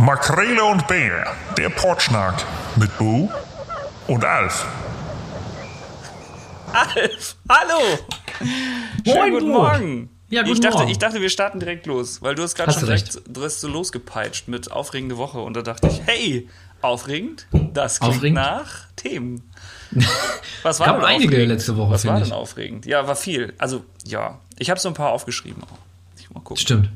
Makrele und Bär, der Portschnack mit Bo und Alf. Alf, hallo! Schönen Moin, guten Bo. Morgen. Ja, guten ich, dachte, Morgen. ich dachte, wir starten direkt los, weil du hast gerade schon du direkt du hast so losgepeitscht mit aufregende Woche und da dachte ich, hey, aufregend, das klingt Aufregend? nach Themen. Was war Gab denn einige aufregend? letzte Woche, Was war finde denn ich. aufregend? Ja, war viel. Also, ja, ich habe so ein paar aufgeschrieben auch. Ich mal gucken. Stimmt.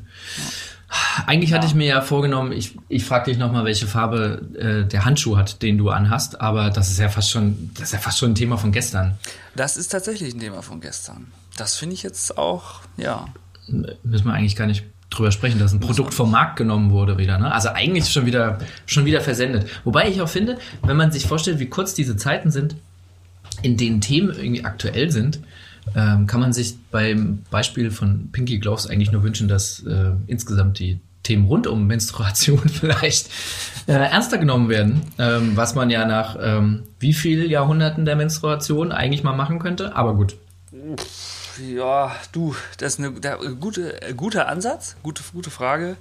Eigentlich hatte ich mir ja vorgenommen, ich, ich frage dich nochmal, welche Farbe äh, der Handschuh hat, den du anhast, aber das ist ja fast schon, das ist ja fast schon ein Thema von gestern. Das ist tatsächlich ein Thema von gestern. Das finde ich jetzt auch, ja. Müssen wir eigentlich gar nicht drüber sprechen, dass ein Produkt vom Markt genommen wurde wieder. Ne? Also eigentlich schon wieder, schon wieder versendet. Wobei ich auch finde, wenn man sich vorstellt, wie kurz diese Zeiten sind, in denen Themen irgendwie aktuell sind, ähm, kann man sich beim Beispiel von Pinky Gloves eigentlich nur wünschen, dass äh, insgesamt die Themen rund um Menstruation vielleicht äh, ernster genommen werden, ähm, was man ja nach ähm, wie vielen Jahrhunderten der Menstruation eigentlich mal machen könnte. Aber gut, Ja, du, das ist eine der, gute, äh, guter Ansatz, gute, gute Frage.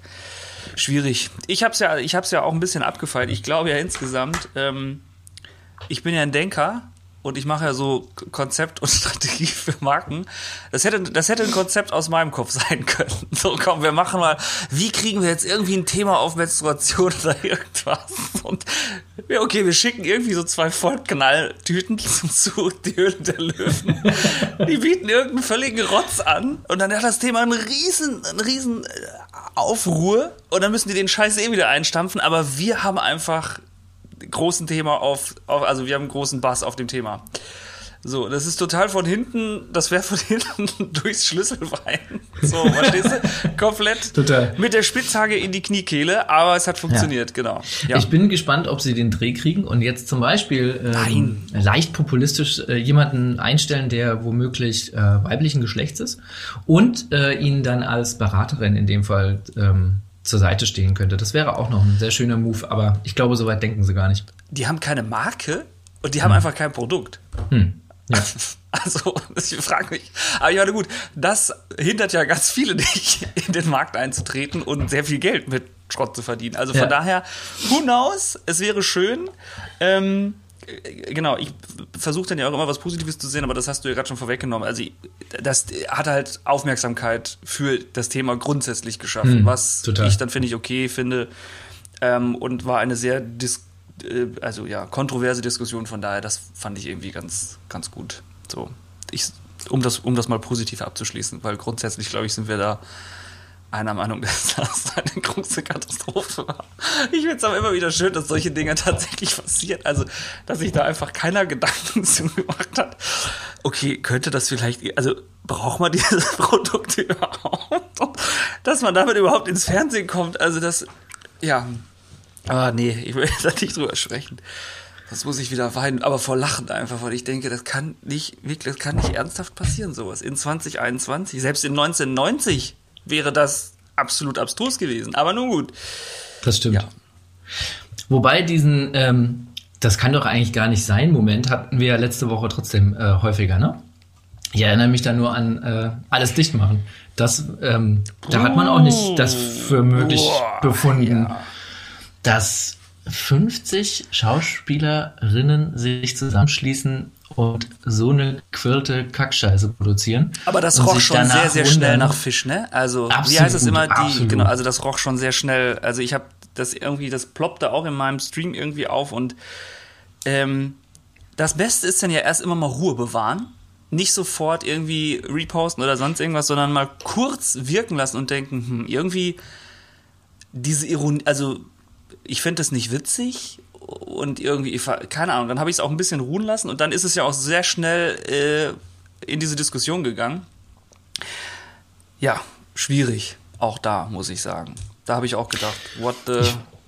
Schwierig. Ich habe es ja, ja auch ein bisschen abgefeilt. Ich glaube ja insgesamt, ähm, ich bin ja ein Denker und ich mache ja so Konzept und Strategie für Marken. Das hätte, das hätte ein Konzept aus meinem Kopf sein können. So, komm, wir machen mal, wie kriegen wir jetzt irgendwie ein Thema auf Menstruation oder irgendwas? Und ja, okay, wir schicken irgendwie so zwei Vollknalltüten zu die Höhle der Löwen. Die bieten irgendeinen völligen Rotz an und dann hat das Thema einen riesen, einen riesen äh, Aufruhr und dann müssen die den Scheiß eh wieder einstampfen, aber wir haben einfach großen Thema auf, auf, also wir haben einen großen Bass auf dem Thema. So, das ist total von hinten, das wäre von hinten durchs Schlüsselbein. So, verstehst du? Komplett Total. mit der Spitzhacke in die Kniikehle, aber es hat funktioniert, genau. Ja. Ich bin gespannt, ob sie den Dreh kriegen und jetzt zum Beispiel ähm, leicht populistisch äh, jemanden einstellen, der womöglich äh, weiblichen Geschlechts ist und äh, ihnen dann als Beraterin in dem Fall ähm, zur Seite stehen könnte. Das wäre auch noch ein sehr schöner Move, aber ich glaube, soweit denken sie gar nicht. die haben keine Marke und die haben einfach kein Produkt. Hm. Ja. Also, ich frage mich. Aber ich meine, gut, das hindert ja ganz viele nicht, in den Markt einzutreten und sehr viel Geld mit Schrott zu verdienen. Also von Ja. daher, who knows? Es wäre schön. Ähm, äh, genau, ich versuche dann ja auch immer was Positives zu sehen, aber das hast du ja gerade schon vorweggenommen. Also, das hat halt Aufmerksamkeit für das Thema grundsätzlich geschaffen, Hm, was total. ich dann finde ich okay finde ähm, und war eine sehr äh, also ja kontroverse Diskussion. Von daher, das fand ich irgendwie ganz ganz gut. So, ich um das um das mal positiv abzuschließen, weil grundsätzlich glaube ich sind wir da einer Meinung, dass das eine große Katastrophe war. Ich finde es aber immer wieder schön, dass solche Dinge tatsächlich passieren. Also, dass sich da einfach keiner Gedanken zu gemacht hat. Okay, könnte das vielleicht, also braucht man diese Produkte überhaupt? Dass man damit überhaupt ins Fernsehen kommt, also das, ja. Aber nee, ich will da nicht drüber sprechen. Das muss ich wieder weinen, aber vor Lachen einfach, weil ich denke, das kann nicht, wirklich, das kann nicht ernsthaft passieren, sowas. In 2021, selbst in 1990 wäre das absolut abstrus gewesen. Aber nun gut. Das stimmt. Ja. Wobei diesen, ähm, das kann doch eigentlich gar nicht sein, Moment hatten wir ja letzte Woche trotzdem äh, häufiger, ne? Ich erinnere mich da nur an äh, alles dicht machen. Das, ähm, da hat man auch nicht das für möglich Boah, befunden, dass 50 Schauspielerinnen sich zusammenschließen und so eine quirlte Kackscheiße produzieren. Aber das roch schon sehr, sehr schnell nach Fisch, ne? Also, wie Absolut, heißt es immer? Die, absolut. genau, also das roch schon sehr schnell. Also ich habe das irgendwie, das ploppte auch in meinem Stream irgendwie auf und ähm, das Beste ist dann ja erst immer mal Ruhe bewahren. Nicht sofort irgendwie reposten oder sonst irgendwas, sondern mal kurz wirken lassen und denken, hm, irgendwie diese Ironie, also ich finde das nicht witzig und irgendwie, keine Ahnung, dann habe ich es auch ein bisschen ruhen lassen und dann ist es ja auch sehr schnell äh, in diese Diskussion gegangen. Ja, schwierig, auch da, muss ich sagen. Da habe ich auch gedacht, what the,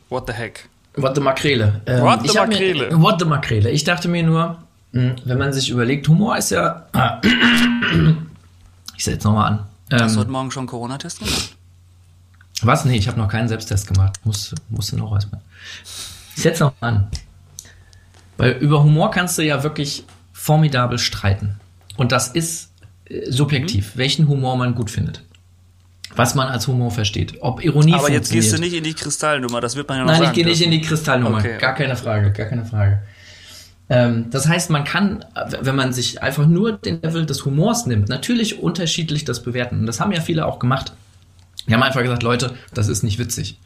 what the heck. What the Makrele. Ähm, What the Makrele. Mir, what the Makrele. Ich dachte mir nur, mh, wenn man sich überlegt, Humor ist ja. Ah, ich setze nochmal an. Hast du Ähm, heute Morgen schon Corona-Test gemacht? was? Nee, ich habe noch keinen Selbsttest gemacht. Muss, musste noch erstmal. Ich setze noch an. Weil über Humor kannst du ja wirklich formidabel streiten. Und das ist äh, subjektiv, welchen Humor man gut findet. was man als Humor versteht. Ob Ironie Aber jetzt gehst du nicht in die Kristallnummer, das wird man ja noch Nein, sagen. ich gehe nicht in die Kristallnummer. Okay. Gar keine Frage, gar keine Frage. Ähm, das heißt, man kann, wenn man sich einfach nur den Level des Humors nimmt, natürlich unterschiedlich das bewerten. Und das haben ja viele auch gemacht. Die haben einfach gesagt, Leute, das ist nicht witzig.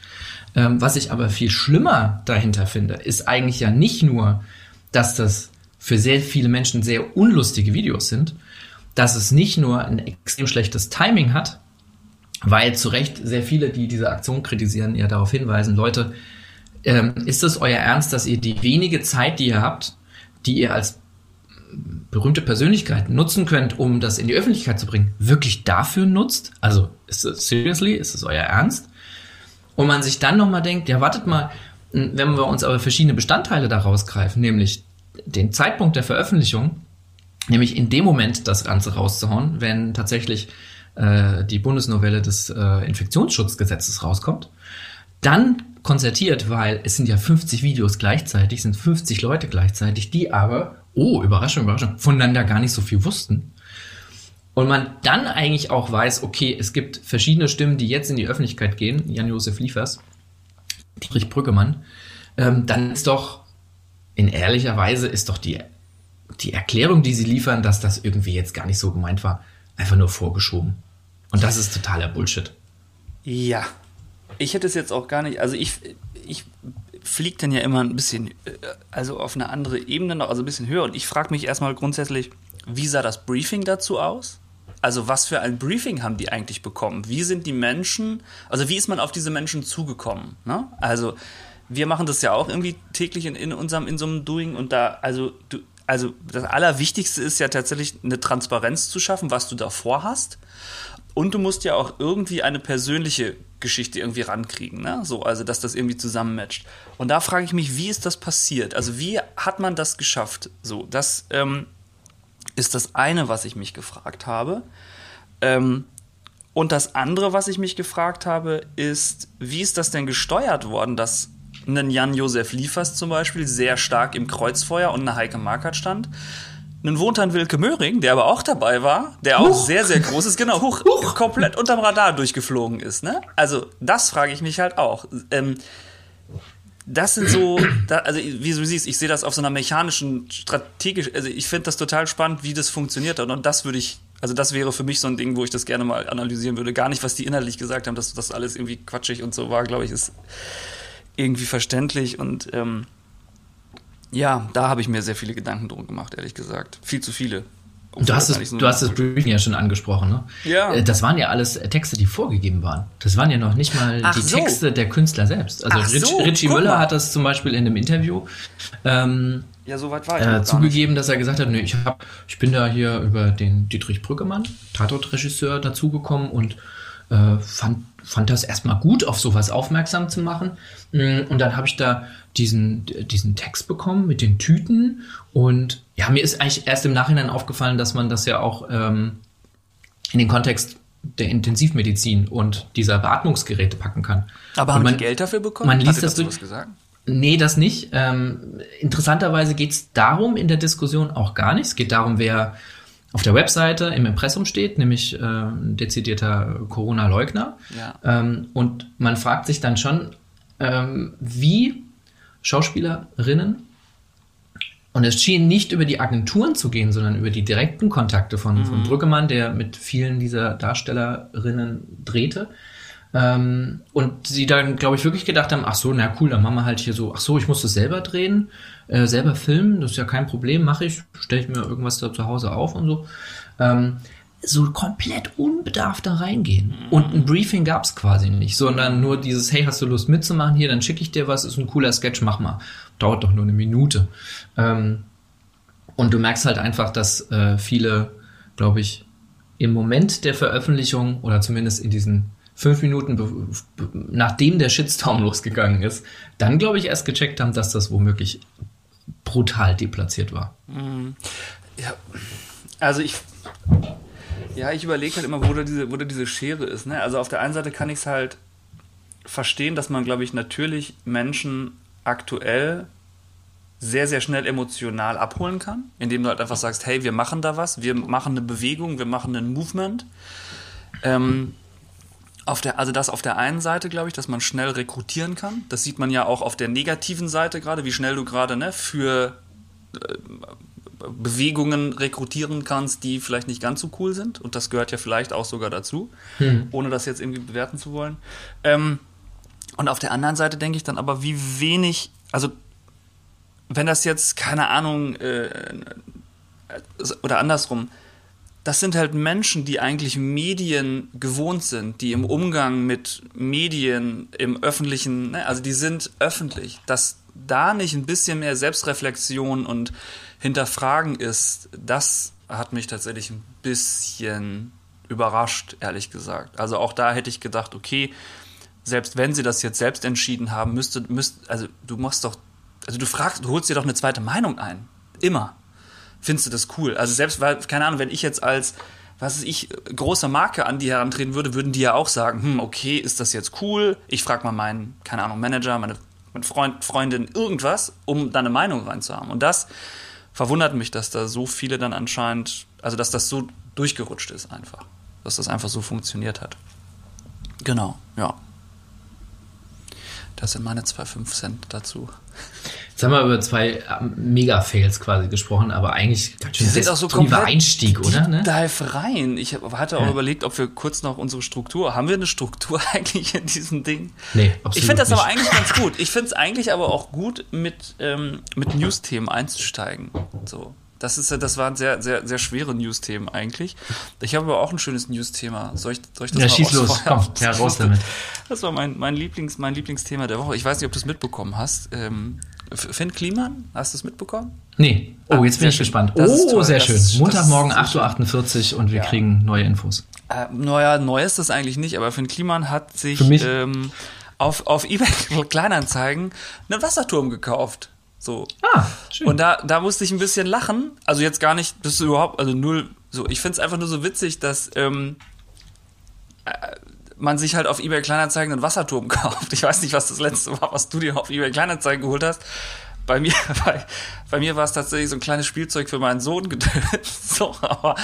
Ähm, was ich aber viel schlimmer dahinter finde, ist eigentlich ja nicht nur, dass das für sehr viele Menschen sehr unlustige Videos sind, dass es nicht nur ein extrem schlechtes Timing hat, weil zu Recht sehr viele, die diese Aktion kritisieren, ja darauf hinweisen, Leute, ähm, ist es euer Ernst, dass ihr die wenige Zeit, die ihr habt, die ihr als berühmte Persönlichkeit nutzen könnt, um das in die Öffentlichkeit zu bringen, wirklich dafür nutzt? Also, ist es seriously, ist es euer Ernst? Und man sich dann nochmal denkt, ja, wartet mal, wenn wir uns aber verschiedene Bestandteile da rausgreifen, nämlich den Zeitpunkt der Veröffentlichung, nämlich in dem Moment das Ganze rauszuhauen, wenn tatsächlich äh, die Bundesnovelle des äh, Infektionsschutzgesetzes rauskommt, dann konzertiert, weil es sind ja 50 Videos gleichzeitig, sind 50 Leute gleichzeitig, die aber, oh, Überraschung, Überraschung, voneinander gar nicht so viel wussten. Und man dann eigentlich auch weiß, okay, es gibt verschiedene Stimmen, die jetzt in die Öffentlichkeit gehen, Jan-Josef Liefers, Dietrich Brüggemann, ähm, dann ist doch, in ehrlicher Weise, ist doch die, die Erklärung, die sie liefern, dass das irgendwie jetzt gar nicht so gemeint war, einfach nur vorgeschoben. Und das ist totaler Bullshit. Ja. Ich hätte es jetzt auch gar nicht, also ich, ich fliege dann ja immer ein bisschen, äh, also auf eine andere Ebene noch, also ein bisschen höher. Und ich frage mich erstmal grundsätzlich, wie sah das Briefing dazu aus? Also was für ein Briefing haben die eigentlich bekommen? Wie sind die Menschen, also wie ist man auf diese Menschen zugekommen? Ne? Also wir machen das ja auch irgendwie täglich in, in unserem, in so einem Doing und da, also du, also das Allerwichtigste ist ja tatsächlich eine Transparenz zu schaffen, was du davor hast. Und du musst ja auch irgendwie eine persönliche Geschichte irgendwie rankriegen, ne? So, also dass das irgendwie zusammenmatcht. Und da frage ich mich, wie ist das passiert? Also wie hat man das geschafft? So, das ähm, ist das eine, was ich mich gefragt habe. Ähm, und das andere, was ich mich gefragt habe, ist, wie ist das denn gesteuert worden, dass ein Jan-Josef Liefers zum Beispiel sehr stark im Kreuzfeuer und eine Heike Markert stand. Ein Wohntan Wilke Möhring, der aber auch dabei war, der auch Huch. sehr, sehr groß ist, genau, hoch, komplett unterm Radar durchgeflogen ist. Ne? Also das frage ich mich halt auch. Ähm, das sind so, da, also wie du siehst, ich sehe das auf so einer mechanischen, strategisch, also ich finde das total spannend, wie das funktioniert hat. Und das würde ich, also das wäre für mich so ein Ding, wo ich das gerne mal analysieren würde. Gar nicht, was die inhaltlich gesagt haben, dass das alles irgendwie quatschig und so war, glaube ich, ist irgendwie verständlich. Und ähm, ja, da habe ich mir sehr viele Gedanken drum gemacht, ehrlich gesagt. Viel zu viele. Du hast, es, du hast das Briefing ja schon angesprochen, ne? Ja. Äh, Das waren ja alles Texte, die vorgegeben waren. Das waren ja noch nicht mal Ach die so. Texte der Künstler selbst. Also Ach Rich, so, Richie Müller hat das zum Beispiel in einem Interview ähm, Ja, so weit war ich äh, zugegeben, dass er gesagt hat, nee, ich, hab, ich bin da hier über den Dietrich Brüggemann, Tatort-Regisseur, dazugekommen und äh, fand, fand das erstmal gut, auf sowas aufmerksam zu machen. Mm, Und dann habe ich da diesen, diesen Text bekommen mit den Tüten und ja, mir ist eigentlich erst im Nachhinein aufgefallen, dass man das ja auch ähm, in den Kontext der Intensivmedizin und dieser Beatmungsgeräte packen kann. Aber Und haben man, die Geld dafür bekommen? man liest das durch- gesagt? Nee, das nicht. Ähm, interessanterweise geht es darum in der Diskussion auch gar nicht. Es geht darum, wer auf der Webseite im Impressum steht, nämlich äh, ein dezidierter Corona-Leugner. Ja. Ähm, und man fragt sich dann schon, ähm, wie Schauspielerinnen, und es schien nicht über die Agenturen zu gehen, sondern über die direkten Kontakte von, von Brüggemann, der mit vielen dieser Darstellerinnen drehte. Ähm, und sie dann, glaube ich, wirklich gedacht haben, ach so, na cool, dann machen wir halt hier so, ach so, ich muss das selber drehen, äh, selber filmen, das ist ja kein Problem, mache ich, stelle ich mir irgendwas da zu Hause auf und so. Ähm, so komplett unbedarft da reingehen. Und ein Briefing gab es quasi nicht, sondern nur dieses, hey, hast du Lust mitzumachen? Hier, dann schicke ich dir was, ist ein cooler Sketch, mach mal. Dauert doch nur eine Minute. Ähm, und du merkst halt einfach, dass äh, viele, glaube ich, im Moment der Veröffentlichung oder zumindest in diesen fünf Minuten, nachdem der Shitstorm losgegangen ist, dann, glaube ich, erst gecheckt haben, dass das womöglich brutal deplatziert war. Ja, also ich, ja, ich überlege halt immer, wo da diese, wo da diese Schere ist. Ne? Also auf der einen Seite kann ich es halt verstehen, dass man, glaube ich, natürlich Menschen aktuell sehr, sehr schnell emotional abholen kann, indem du halt einfach sagst, hey, wir machen da was, wir machen eine Bewegung, wir machen ein Movement. Ähm, Auf der, also das auf der einen Seite, glaube ich, dass man schnell rekrutieren kann. Das sieht man ja auch auf der negativen Seite gerade, wie schnell du gerade ne, für äh, Bewegungen rekrutieren kannst, die vielleicht nicht ganz so cool sind. Und das gehört ja vielleicht auch sogar dazu, hm. ohne das jetzt irgendwie bewerten zu wollen. Ähm, und auf der anderen Seite denke ich dann aber, wie wenig, also wenn das jetzt, keine Ahnung, äh, oder andersrum, das sind halt Menschen, die eigentlich Medien gewohnt sind, die im Umgang mit Medien im öffentlichen, ne, also die sind öffentlich, dass da nicht ein bisschen mehr Selbstreflexion und Hinterfragen ist, das hat mich tatsächlich ein bisschen überrascht, ehrlich gesagt. Also auch da hätte ich gedacht, okay, selbst wenn sie das jetzt selbst entschieden haben, müsste, müsste also du machst doch, also du fragst, du holst dir doch eine zweite Meinung ein. Immer. Findest du das cool? Also selbst, weil, keine Ahnung, wenn ich jetzt als, was weiß ich, große Marke an die herantreten würde, würden die ja auch sagen, hm, okay, ist das jetzt cool? Ich frage mal meinen, keine Ahnung, Manager, meine, meine Freund, Freundin, irgendwas, um da eine Meinung reinzuhaben. Und das verwundert mich, dass da so viele dann anscheinend, also dass das so durchgerutscht ist einfach. Dass das einfach so funktioniert hat. Genau, ja. Das sind meine zwei 5 Cent dazu. Jetzt haben wir über zwei ähm, Mega-Fails quasi gesprochen, aber eigentlich ganz schön das auch so komplett Einstieg, oder? Ne? Dive rein. Ich hatte auch ja. überlegt, ob wir kurz noch unsere Struktur, haben wir eine Struktur eigentlich in diesem Ding? Nee, absolut Ich finde das nicht. aber eigentlich ganz gut. Ich finde es eigentlich aber auch gut, mit, ähm, mit News-Themen einzusteigen. So. Das, ist, das waren sehr, sehr, sehr schwere News-Themen eigentlich. Ich habe aber auch ein schönes News-Thema. Soll ich, soll ich das ja, mal schieß los, komm, ja, raus damit. Das war mein, mein, Lieblings, mein Lieblingsthema der Woche. Ich weiß nicht, ob du es mitbekommen hast. Ähm, Finn Kliman, hast du es mitbekommen? Nee. Oh, ah, jetzt bin ich schön. gespannt. Oh, sehr schön. Montagmorgen 8.48 Uhr und wir ja. kriegen neue Infos. Äh, naja, neu ist das eigentlich nicht, aber Finn Kliman hat sich ähm, auf, auf eBay Kleinanzeigen einen Wasserturm gekauft. So. Ah, schön. Und da, da musste ich ein bisschen lachen. Also jetzt gar nicht, das ist überhaupt, also null, so. Ich finde es einfach nur so witzig, dass ähm, äh, man sich halt auf eBay Kleinanzeigen einen Wasserturm kauft. Ich weiß nicht, was das letzte war, was du dir auf eBay Kleinanzeigen geholt hast. Bei mir, bei, bei mir war es tatsächlich so ein kleines Spielzeug für meinen Sohn getötet. So, aber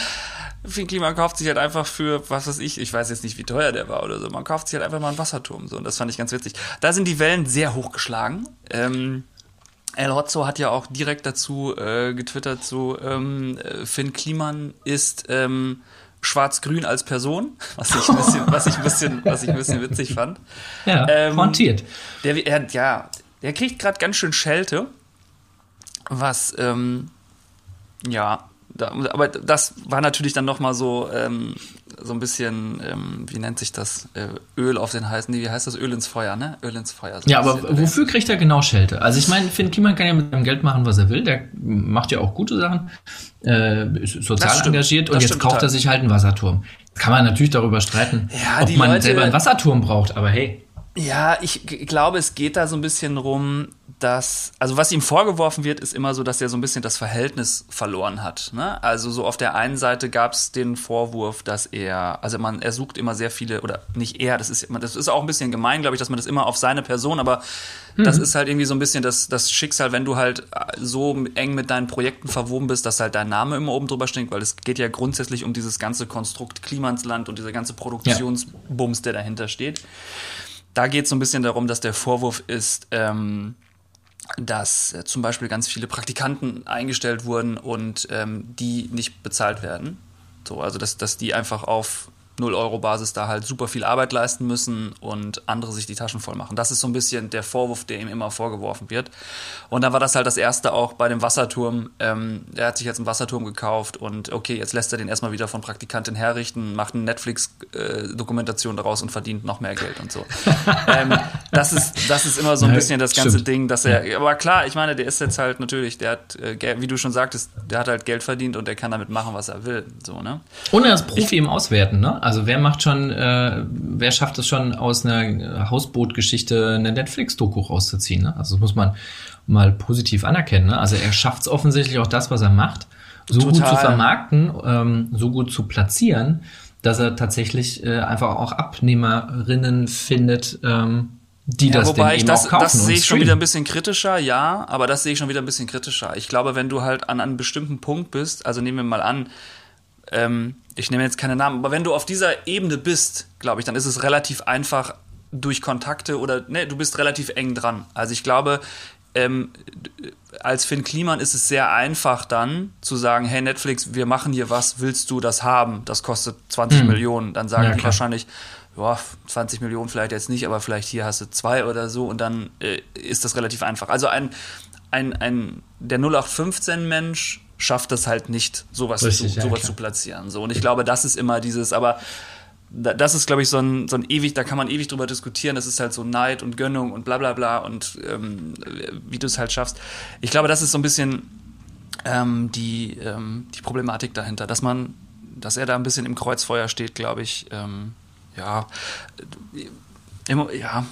Finn Kliman kauft sich halt einfach für, was weiß ich, ich weiß jetzt nicht, wie teuer der war oder so. Man kauft sich halt einfach mal einen Wasserturm. So, und das fand ich ganz witzig. Da sind die Wellen sehr hochgeschlagen. Ähm, El Hotzo hat ja auch direkt dazu äh, getwittert, so ähm, äh, Finn Kliman ist ähm, schwarz-grün als Person, was ich ein bisschen, was ich ein bisschen, was ich ein bisschen witzig fand. Ja, ähm, frontiert. Der, er, ja, der kriegt gerade ganz schön Schelte, was ähm, ja, da, aber das war natürlich dann noch mal so ähm, so ein bisschen, ähm, wie nennt sich das, äh, Öl auf den heißen, nee, wie heißt das, Öl ins Feuer, ne? Öl ins Feuer. So ja, aber wofür kriegt er genau Schelte? Also ich meine, Finn Kliman kann ja mit seinem Geld machen, was er will, der macht ja auch gute Sachen, äh, ist sozial engagiert und jetzt kauft total. er sich halt einen Wasserturm. Kann man natürlich darüber streiten, ja, ob man Leute, selber einen Wasserturm braucht, aber hey. Ja, ich glaube, es geht da so ein bisschen rum, dass, also was ihm vorgeworfen wird, ist immer so, dass er so ein bisschen das Verhältnis verloren hat. Ne? Also so auf der einen Seite gab es den Vorwurf, dass er, also man, er sucht immer sehr viele, oder nicht er, das ist, das ist auch ein bisschen gemein, glaube ich, dass man das immer auf seine Person, aber mhm. das ist halt irgendwie so ein bisschen das, das Schicksal, wenn du halt so eng mit deinen Projekten verwoben bist, dass halt dein Name immer oben drüber steht, weil es geht ja grundsätzlich um dieses ganze Konstrukt Klimansland und dieser ganze Produktionsbums, ja. der dahinter steht da geht es so ein bisschen darum, dass der Vorwurf ist, ähm, dass äh, zum Beispiel ganz viele Praktikanten eingestellt wurden und ähm, die nicht bezahlt werden. So, also dass, dass die einfach auf 0-Euro-Basis da halt super viel Arbeit leisten müssen und andere sich die Taschen voll machen. Das ist so ein bisschen der Vorwurf, der ihm immer vorgeworfen wird. Und dann war das halt das erste auch bei dem Wasserturm. Ähm, er hat sich jetzt einen Wasserturm gekauft und okay, jetzt lässt er den erstmal wieder von Praktikantin herrichten, macht eine Netflix-Dokumentation äh, daraus und verdient noch mehr Geld und so. ähm, das, ist, das ist immer so ein bisschen das ganze Stimmt. Ding, dass er, aber klar, ich meine, der ist jetzt halt natürlich, der hat, äh, wie du schon sagtest, der hat halt Geld verdient und der kann damit machen, was er will. So, ne? Ohne das Profi ich, im Auswerten, ne? Also wer macht schon, äh, wer schafft es schon aus einer Hausbootgeschichte eine Netflix-Doku rauszuziehen? Ne? Also das muss man mal positiv anerkennen. Ne? Also er schafft es offensichtlich auch das, was er macht, so Total. gut zu vermarkten, ähm, so gut zu platzieren, dass er tatsächlich äh, einfach auch Abnehmerinnen findet, ähm, die ja, das wobei ich das, das sehe ich schon wieder ein bisschen kritischer, ja, aber das sehe ich schon wieder ein bisschen kritischer. Ich glaube, wenn du halt an einem bestimmten Punkt bist, also nehmen wir mal an, ähm, ich nehme jetzt keine Namen, aber wenn du auf dieser Ebene bist, glaube ich, dann ist es relativ einfach durch Kontakte oder ne, du bist relativ eng dran. Also ich glaube, ähm, als Finn Kliman ist es sehr einfach dann zu sagen, hey Netflix, wir machen hier was, willst du das haben? Das kostet 20 Hm. Millionen. Dann sagen Ja, die klar. wahrscheinlich, ja, 20 Millionen vielleicht jetzt nicht, aber vielleicht hier hast du zwei oder so und dann äh, ist das relativ einfach. Also ein, ein, ein der 0815-Mensch schafft es halt nicht, sowas, Richtig, zu, ja, sowas klar. zu platzieren. So. Und ich glaube, das ist immer dieses, aber da- das ist, glaube ich, so ein, so ein ewig, da kann man ewig drüber diskutieren. Das ist halt so Neid und Gönnung und bla bla bla und ähm, wie du es halt schaffst. Ich glaube, das ist so ein bisschen ähm, die, ähm, die Problematik dahinter, dass man, dass er da ein bisschen im Kreuzfeuer steht, glaube ich. Ähm, ja, immer, ja.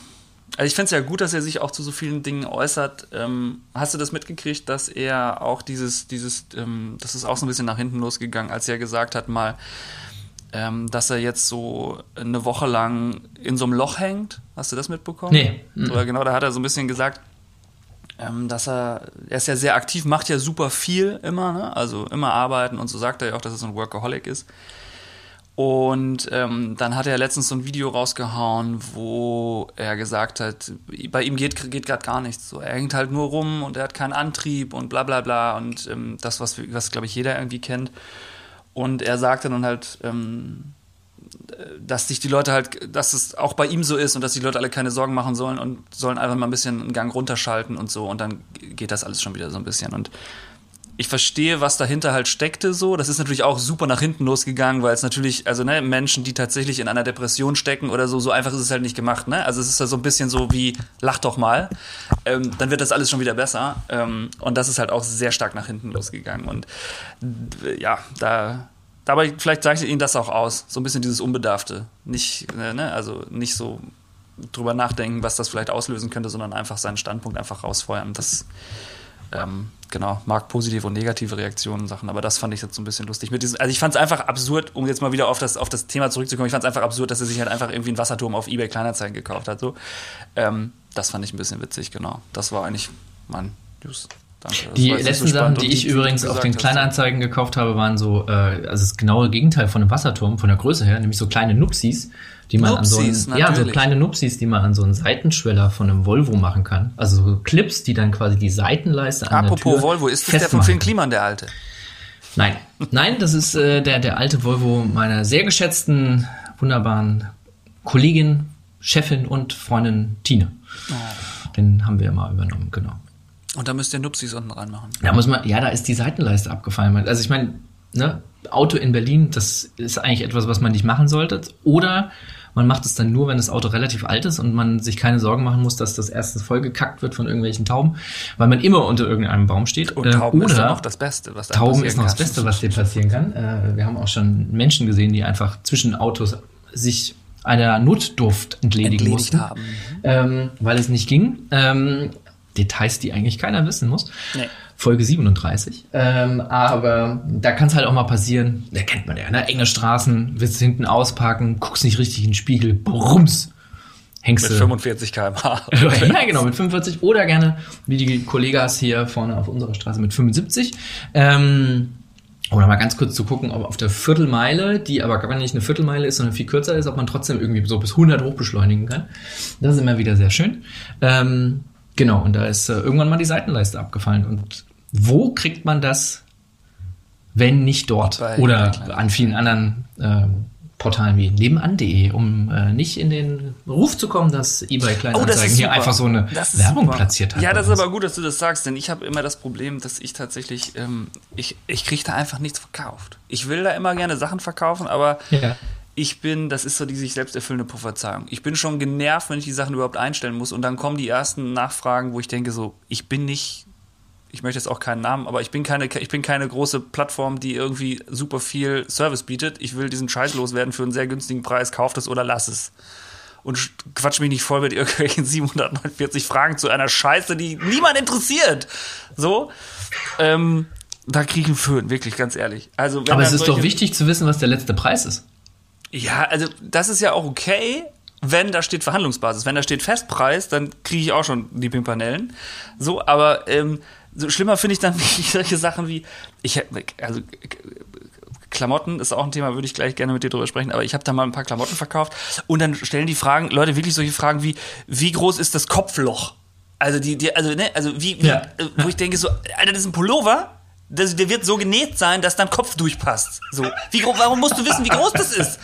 Also ich finde es ja gut, dass er sich auch zu so vielen Dingen äußert. Ähm, hast du das mitgekriegt, dass er auch dieses, dieses, ähm, das ist auch so ein bisschen nach hinten losgegangen, als er gesagt hat mal, ähm, dass er jetzt so eine Woche lang in so einem Loch hängt. Hast du das mitbekommen? Nee. Oder genau, da hat er so ein bisschen gesagt, ähm, dass er, er ist ja sehr aktiv, macht ja super viel immer, ne? also immer arbeiten und so sagt er ja auch, dass er so ein Workaholic ist. Und ähm, dann hat er letztens so ein Video rausgehauen, wo er gesagt hat, bei ihm geht, geht gerade gar nichts. So, er hängt halt nur rum und er hat keinen Antrieb und bla bla bla und ähm, das, was, was glaube ich jeder irgendwie kennt. Und er sagte dann halt, ähm, dass sich die Leute halt, dass es auch bei ihm so ist und dass die Leute alle keine Sorgen machen sollen und sollen einfach mal ein bisschen einen Gang runterschalten und so und dann geht das alles schon wieder so ein bisschen. Und ich verstehe, was dahinter halt steckte so. Das ist natürlich auch super nach hinten losgegangen, weil es natürlich, also ne, Menschen, die tatsächlich in einer Depression stecken oder so, so einfach ist es halt nicht gemacht, ne? Also es ist ja so ein bisschen so wie, lach doch mal, ähm, dann wird das alles schon wieder besser. Ähm, und das ist halt auch sehr stark nach hinten losgegangen. Und äh, ja, da, dabei vielleicht zeichnet ihn das auch aus. So ein bisschen dieses Unbedarfte. Nicht, äh, ne, also nicht so drüber nachdenken, was das vielleicht auslösen könnte, sondern einfach seinen Standpunkt einfach rausfeuern. Das ähm, genau, mag positive und negative Reaktionen und Sachen, aber das fand ich jetzt so ein bisschen lustig. Mit diesem, also ich fand es einfach absurd, um jetzt mal wieder auf das, auf das Thema zurückzukommen, ich fand es einfach absurd, dass er sich halt einfach irgendwie einen Wasserturm auf Ebay Kleinanzeigen gekauft hat. So. Ähm, das fand ich ein bisschen witzig, genau. Das war eigentlich mein News. Danke. Die letzten so Sachen, die und ich übrigens auf den hast. Kleinanzeigen gekauft habe, waren so, äh, also das genaue Gegenteil von einem Wasserturm, von der Größe her, nämlich so kleine Nupsis, die man an so Nupsis, einen, ja, so kleine Nupsis, die man an so einen Seitenschweller von einem Volvo machen kann. Also so Clips, die dann quasi die Seitenleiste an Apropos der Tür Volvo, ist das der von Finn. Kliman, der alte? Nein, nein, das ist äh, der, der alte Volvo meiner sehr geschätzten, wunderbaren Kollegin, Chefin und Freundin Tine. Oh. Den haben wir mal übernommen, genau. Und da müsst ihr Nupsis unten reinmachen. Da muss man, ja, da ist die Seitenleiste abgefallen. Also ich meine, ne, Auto in Berlin, das ist eigentlich etwas, was man nicht machen sollte. Oder man macht es dann nur, wenn das Auto relativ alt ist und man sich keine Sorgen machen muss, dass das erstens vollgekackt wird von irgendwelchen Tauben, weil man immer unter irgendeinem Baum steht. Und Äh, Tauben ist oder dann noch das Beste, was da Tauben ist noch das kann. Beste, was dir passieren kann. Äh, wir haben auch schon Menschen gesehen, die einfach zwischen Autos sich einer Notdurft entledigen Entledigt mussten, haben. Ähm, weil es nicht ging. Ähm, Details, die eigentlich keiner wissen muss. Nee. Folge 37. Ähm, aber da kann es halt auch mal passieren, da kennt man ja, ne? enge Straßen, willst du hinten ausparken, guckst nicht richtig in den Spiegel, brums, hängst Mit du. 45 km/h. ja, genau, mit 45 oder gerne, wie die Kollegas hier vorne auf unserer Straße mit 75. Ähm, oder mal ganz kurz zu gucken, ob auf der Viertelmeile, die aber gar nicht eine Viertelmeile ist, sondern viel kürzer ist, ob man trotzdem irgendwie so bis 100 hochbeschleunigen kann. Das ist immer wieder sehr schön. Ähm, genau, und da ist äh, irgendwann mal die Seitenleiste abgefallen. Und wo kriegt man das, wenn nicht dort? Bei Oder an vielen anderen ähm, Portalen wie nebenan.de, um äh, nicht in den Ruf zu kommen, dass eBay Kleinanzeigen hier einfach so eine Oh, Werbung super. platziert hat. Ja, das ist aber gut, dass du das sagst, denn ich habe immer das Problem, dass ich tatsächlich, ähm, ich, ich kriege da einfach nichts verkauft. Ich will da immer gerne Sachen verkaufen, aber Ja. Ich bin, das ist so die sich selbst erfüllende Prophezeiung. Ich bin schon genervt, wenn ich die Sachen überhaupt einstellen muss und dann kommen die ersten Nachfragen, wo ich denke so, ich bin nicht, ich möchte jetzt auch keinen Namen, aber ich bin keine, ich bin keine große Plattform, die irgendwie super viel Service bietet. Ich will diesen Scheiß loswerden für einen sehr günstigen Preis, kauft es oder lass es. Und sch- quatsch mich nicht voll mit irgendwelchen 749 Fragen zu einer Scheiße, die niemand interessiert. So, ähm, da kriege ich einen Föhn, wirklich, ganz ehrlich. Also, wenn Aber es ist doch wichtig zu wissen, was der letzte Preis ist. Ja, also das ist ja auch okay, wenn da steht Verhandlungsbasis. Wenn da steht Festpreis, dann kriege ich auch schon die Pimpanellen. So, aber ähm, so schlimmer finde ich dann wirklich solche Sachen wie, ich also Klamotten ist auch ein Thema, würde ich gleich gerne mit dir drüber sprechen, aber ich habe da mal ein paar Klamotten verkauft und dann stellen die Fragen, Leute wirklich solche Fragen wie, wie groß ist das Kopfloch? Also die, die also, ne, also wie, wie Ja. äh, wo ich denke so, Alter, das ist ein Pullover, das, der wird so genäht sein, dass dein Kopf durchpasst. So, wie groß, warum musst du wissen, wie groß das ist?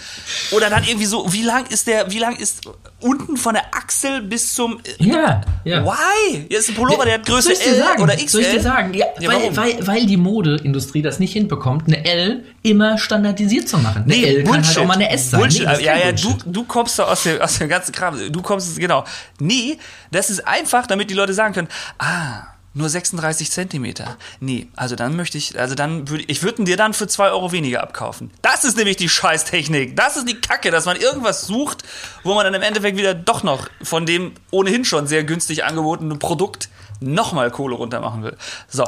Oder dann irgendwie so, wie lang ist der, wie lang ist unten von der Achsel bis zum, äh, Ja, ja. why? Hier ist ein Pullover, der hat Größe L sagen? oder XL. Soll ich dir sagen? Ja, Ja, weil, weil, weil die Modeindustrie das nicht hinbekommt, eine L immer standardisiert zu machen. Eine L kann halt auch mal eine S sein. Bullshit. Nee, ja, ja, du, Bullshit. du kommst da aus dem, aus dem ganzen Kram. Du kommst, genau. Nee, das ist einfach, damit die Leute sagen können, ah, nur 36 Zentimeter. Nee, also dann möchte ich, also dann würde ich würde ihn dir dann für zwei Euro weniger abkaufen. Das ist nämlich die Scheißtechnik. Das ist die Kacke, dass man irgendwas sucht, wo man dann im Endeffekt wieder doch noch von dem ohnehin schon sehr günstig angebotenen Produkt nochmal Kohle runtermachen will. So.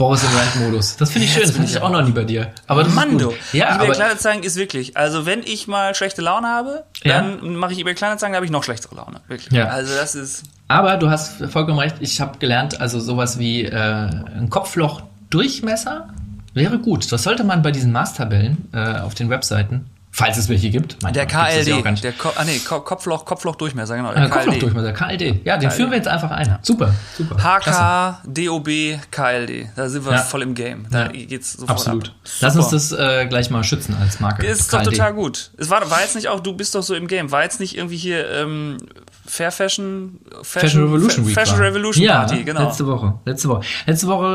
Boris im Rant-Modus. Das finde ich schön, das finde ich auch noch nie bei dir. Aber du. Ja, eBay Kleinanzeigen ist wirklich, also wenn ich mal schlechte Laune habe, Ja. dann mache ich eBay Kleinanzeigen, da habe ich noch schlechtere Laune. Wirklich. Ja. Also das ist, aber du hast vollkommen recht. Ich habe gelernt, also sowas wie äh, ein Kopfloch-Durchmesser wäre gut. Das sollte man bei diesen Maßtabellen äh, auf den Webseiten, falls es welche gibt. der ja KLD, nicht. der Ko ah, nee, Ko Kopfloch, Kopflochdurchmesser, genau. Der Äh, Kopflochdurchmesser, KLD. Ja, den führen wir jetzt einfach ein. Super, super. Klasse. HK, DOB, KLD. Da sind wir Ja. voll im Game. Da Ja. geht's sofort Absolut. ab. Lass uns das äh, gleich mal schützen als Marke. Ist doch KLD. total gut. Es war, war jetzt nicht auch, du bist doch so im Game. War jetzt nicht irgendwie hier ähm, Fair Fashion, Fashion Revolution Fa- Week. Fashion war. Revolution ja, Party, genau. Letzte Woche. Letzte Woche. Letzte Woche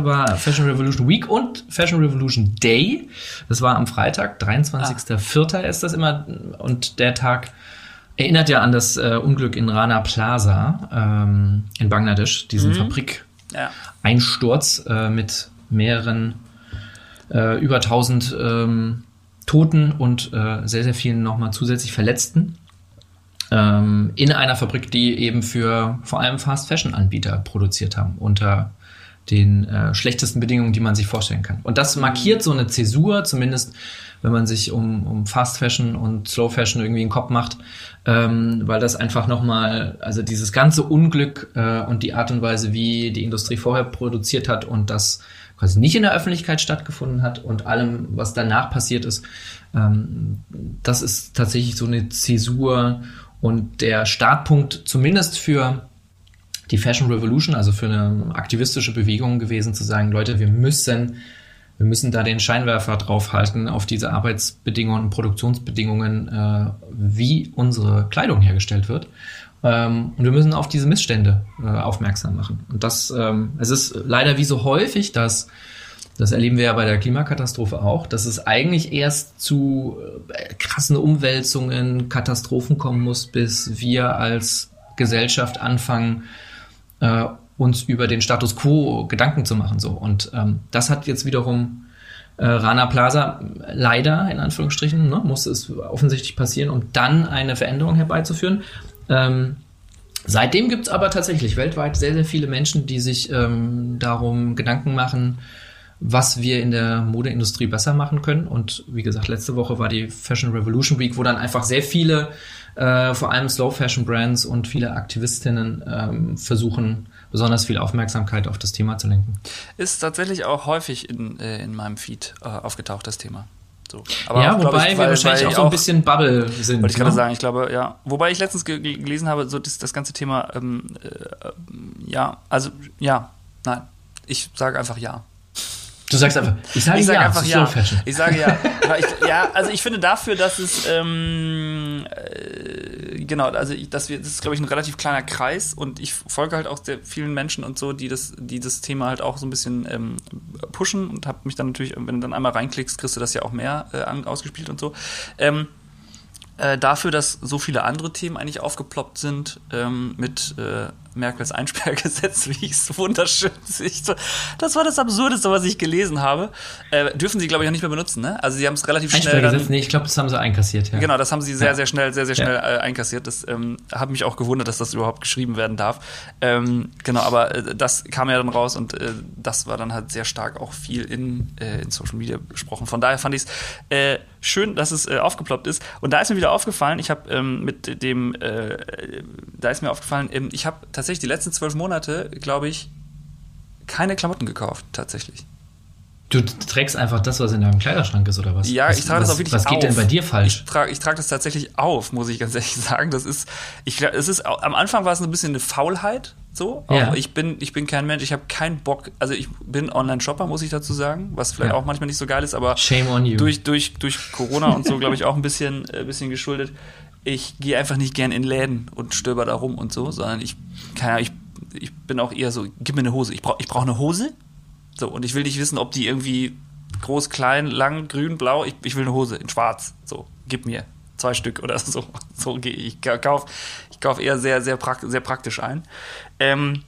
äh, war Fashion Revolution Week und Fashion Revolution Day. Das war am Freitag, 23.04. ist das immer. Und der Tag erinnert ja an das äh, Unglück in Rana Plaza ähm, in Bangladesch, Mhm. diesen Fabrik. ja. Einsturz äh, mit mehreren, äh, über 1000 ähm, Toten und äh, sehr, sehr vielen nochmal zusätzlich Verletzten. Ähm, in einer Fabrik, die eben für vor allem Fast-Fashion-Anbieter produziert haben, unter den äh, schlechtesten Bedingungen, die man sich vorstellen kann. Und das markiert so eine Zäsur, zumindest wenn man sich um, um Fast Fashion und Slow Fashion irgendwie einen Kopf macht, ähm, weil das einfach nochmal, also dieses ganze Unglück äh, und die Art und Weise, wie die Industrie vorher produziert hat und das quasi nicht in der Öffentlichkeit stattgefunden hat und allem, was danach passiert ist, ähm, das ist tatsächlich so eine Zäsur und der Startpunkt zumindest für die Fashion Revolution, also für eine aktivistische Bewegung gewesen, zu sagen, Leute, wir müssen, wir müssen da den Scheinwerfer draufhalten auf diese Arbeitsbedingungen und Produktionsbedingungen, äh, wie unsere Kleidung hergestellt wird. Ähm, und wir müssen auf diese Missstände äh, aufmerksam machen. Und das, ähm, es ist leider wie so häufig, dass das erleben wir ja bei der Klimakatastrophe auch, dass es eigentlich erst zu äh, krassen Umwälzungen, Katastrophen kommen muss, bis wir als Gesellschaft anfangen, äh, uns über den Status quo Gedanken zu machen. So. Und ähm, das hat jetzt wiederum äh, Rana Plaza leider, in Anführungsstrichen, ne, muss es offensichtlich passieren, um dann eine Veränderung herbeizuführen. Ähm, seitdem gibt es aber tatsächlich weltweit sehr, sehr viele Menschen, die sich ähm, darum Gedanken machen, was wir in der Modeindustrie besser machen können. Und wie gesagt, letzte Woche war die Fashion Revolution Week, wo dann einfach sehr viele, äh, vor allem Slow Fashion Brands und viele Aktivistinnen ähm, versuchen, besonders viel Aufmerksamkeit auf das Thema zu lenken. Ist tatsächlich auch häufig in, äh, in meinem Feed äh, aufgetaucht, das Thema. So. ja, auch, wobei ich, wir weil- wahrscheinlich weil auch so ein bisschen Bubble sind. Wollte ich gerade ne? sagen, ich glaube, ja. Wobei ich letztens ge- gelesen habe, so das, das ganze Thema, ähm, äh, ja, also ja, nein. Ich sage einfach ja. Du sagst einfach, ich sage Ich sage ja, einfach ja. Slow Fashion. Ich sage ja. Ich, ja, also ich finde dafür, dass es ähm, äh, genau, also ich, dass wir, das ist glaube ich ein relativ kleiner Kreis und ich folge halt auch sehr vielen Menschen und so, die das, die das Thema halt auch so ein bisschen ähm, pushen und habe mich dann natürlich, wenn du dann einmal reinklickst, kriegst du das ja auch mehr äh, ausgespielt und so. Ähm, äh, dafür, dass so viele andere Themen eigentlich aufgeploppt sind, ähm, mit äh, Merkels Einsperrgesetz, wie ich es wunderschön sehe. Das war das Absurdeste, was ich gelesen habe. Äh, dürfen sie, glaube ich, auch nicht mehr benutzen, ne? Also sie haben es relativ schnell Einsperrgesetz, dann, nee, ich glaube, das haben sie einkassiert, ja. Genau, das haben sie sehr, Ja. sehr schnell, sehr, sehr schnell äh, einkassiert. Das ähm, hat mich auch gewundert, dass das überhaupt geschrieben werden darf. Ähm, genau, aber äh, das kam ja dann raus und äh, das war dann halt sehr stark auch viel in, äh, in Social Media besprochen. Von daher fand ich es äh, schön, dass es aufgeploppt ist. Und da ist mir wieder aufgefallen, ich habe ähm, mit dem, da ist mir aufgefallen, ähm, ich habe tatsächlich die letzten zwölf Monate, glaube ich, keine Klamotten gekauft, tatsächlich. Du trägst einfach das, was in deinem Kleiderschrank ist, oder was? Ja, was, ich trage das auch wirklich Was geht auf. denn bei dir falsch? Ich trage ich trage das tatsächlich auf, muss ich ganz ehrlich sagen. Das ist, ich es ist, am Anfang war es ein bisschen eine Faulheit, so. Ja. Ich bin, ich bin kein Mensch, ich habe keinen Bock, also ich bin Online-Shopper, muss ich dazu sagen, was vielleicht Ja. auch manchmal nicht so geil ist, aber Shame on you. durch, durch, durch Corona und so, glaube ich, auch ein bisschen, äh, bisschen geschuldet. Ich gehe einfach nicht gern in Läden und stöber da rum und so, sondern ich, keine Ahnung, ich, ich bin auch eher so, gib mir eine Hose. Ich brauche ich brauch eine Hose. So, und ich will nicht wissen, ob die irgendwie groß, klein, lang, grün, blau. Ich, ich will eine Hose in schwarz. So, gib mir zwei Stück oder so. So gehe ich. Ich kaufe ich kauf eher sehr, sehr, prakt sehr praktisch ein. Ähm,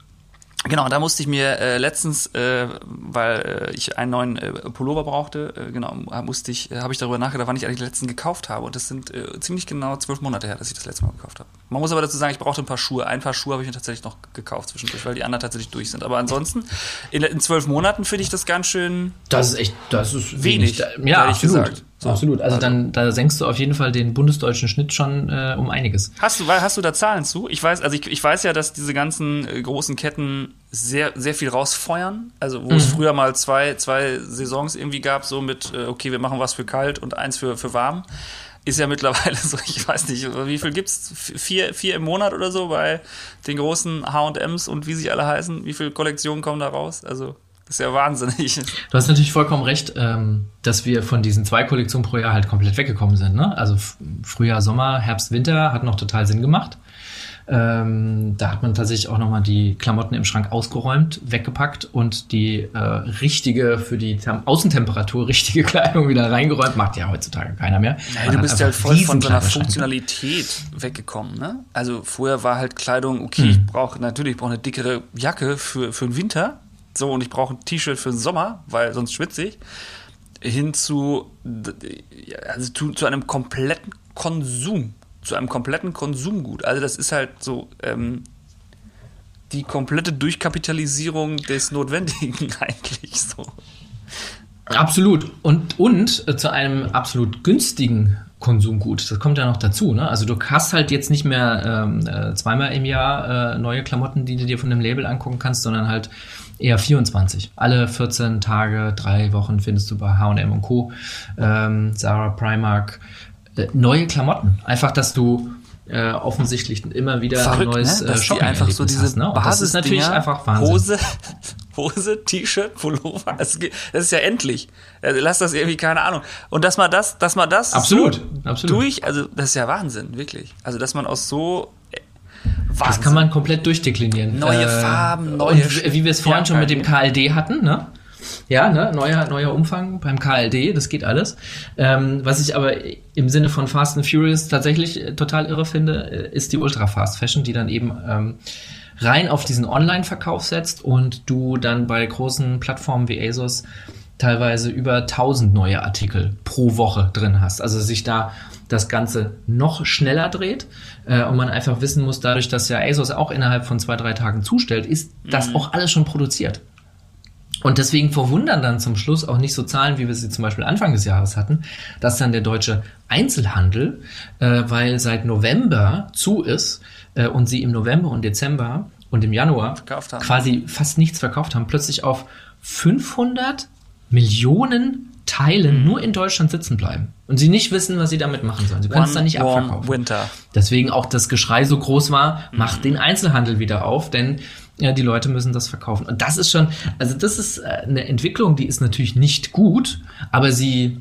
Genau, da musste ich mir äh, letztens, äh, weil äh, ich einen neuen äh, Pullover brauchte, äh, genau, musste ich, äh, habe ich darüber nachgedacht, wann ich eigentlich den letzten gekauft habe. Und das sind äh, ziemlich genau zwölf Monate her, dass ich das letzte Mal gekauft habe. Man muss aber dazu sagen, ich brauchte ein paar Schuhe. Ein paar Schuhe habe ich mir tatsächlich noch gekauft zwischendurch, weil die anderen tatsächlich durch sind. Aber ansonsten, in, in zwölf Monaten finde ich das ganz schön. Das ist echt, das ist Wenig, ehrlich Ja, absolut. gesagt. So. Absolut. Also, Also- dann, da senkst du auf jeden Fall den bundesdeutschen Schnitt schon äh, um einiges. Hast du, weil- hast du da Zahlen zu? Ich weiß, also ich, ich weiß ja, dass diese ganzen äh, großen Ketten sehr, sehr viel rausfeuern. Also wo es früher mal zwei, zwei Saisons irgendwie gab, so mit, äh, okay, wir machen was für kalt und eins für, für warm. Ist ja mittlerweile so, ich weiß nicht, wie viel gibt's? Vier, vier im Monat oder so bei den großen H&Ms und wie sie alle heißen? Wie viele Kollektionen kommen da raus? Also, das ist ja wahnsinnig. Du hast natürlich vollkommen recht, ähm, dass wir von diesen zwei Kollektionen pro Jahr halt komplett weggekommen sind. Ne? Also Frühjahr, Sommer, Herbst, Winter hat noch total Sinn gemacht. Ähm, da hat man tatsächlich auch nochmal die Klamotten im Schrank ausgeräumt, weggepackt und die äh, richtige, für die Tem Außentemperatur richtige Kleidung wieder reingeräumt. Macht ja heutzutage keiner mehr. Man du bist ja voll von so einer. Funktionalität weggekommen, ne? Also vorher war halt Kleidung, okay, Hm. ich brauche natürlich, ich brauche eine dickere Jacke für, für den Winter. So, und ich brauche ein T-Shirt für den Sommer, weil sonst schwitze ich. Hin zu, also zu, zu einem kompletten Konsum. Zu einem kompletten Konsumgut. Also das ist halt so, ähm, die komplette Durchkapitalisierung des Notwendigen eigentlich so. Absolut. Und, und äh, zu einem absolut günstigen Konsumgut. Das kommt ja noch dazu. Ne? Also du hast halt jetzt nicht mehr ähm, äh, zweimal im Jahr äh, neue Klamotten, die du dir von dem Label angucken kannst, sondern halt eher 24. Alle 14 Tage, drei Wochen findest du bei H&M und Co., ähm, Zara, Primark, äh, neue Klamotten. Einfach, dass du äh, offensichtlich immer wieder ein verrückt, neues ne? äh, dass die einfach so diese hast. Ne? Das ist natürlich Basisdinger, einfach Wahnsinn. Hose, Hose, T-Shirt, Pullover, das, das ist ja endlich. Also lass das irgendwie, keine Ahnung. Und dass man das, dass man das Absolut, so absolut. durch, also das ist ja Wahnsinn, wirklich. Also dass man aus so äh, Wahnsinn. Das kann man komplett durchdeklinieren. Neue Farben, neue Und wie wir es vorhin schon mit dem KLD hatten, ne? Ja, ne? Neuer, neuer Umfang beim KLD, das geht alles. Ähm, was ich aber im Sinne von Fast and Furious tatsächlich äh, total irre finde, äh, ist die Ultra Fast Fashion, die dann eben ähm, rein auf diesen Online-Verkauf setzt und du dann bei großen Plattformen wie ASOS teilweise über 1000 neue Artikel pro Woche drin hast. Also sich da das Ganze noch schneller dreht äh, und man einfach wissen muss, dadurch, dass ja ASOS auch innerhalb von zwei, drei Tagen zustellt, ist das auch alles schon produziert. Und deswegen verwundern dann zum Schluss auch nicht so Zahlen, wie wir sie zum Beispiel Anfang des Jahres hatten, dass dann der deutsche Einzelhandel, äh, weil seit November zu ist äh, und sie im November und Dezember und im Januar quasi fast nichts verkauft haben, plötzlich auf 500 Millionen Teilen nur in Deutschland sitzen bleiben. Und sie nicht wissen, was sie damit machen sollen. Sie können es dann nicht abverkaufen. Winter. Deswegen auch das Geschrei so groß war, macht den Einzelhandel wieder auf, denn ja, die Leute müssen das verkaufen. Und das ist schon, also das ist äh, eine Entwicklung, die ist natürlich nicht gut, aber sie,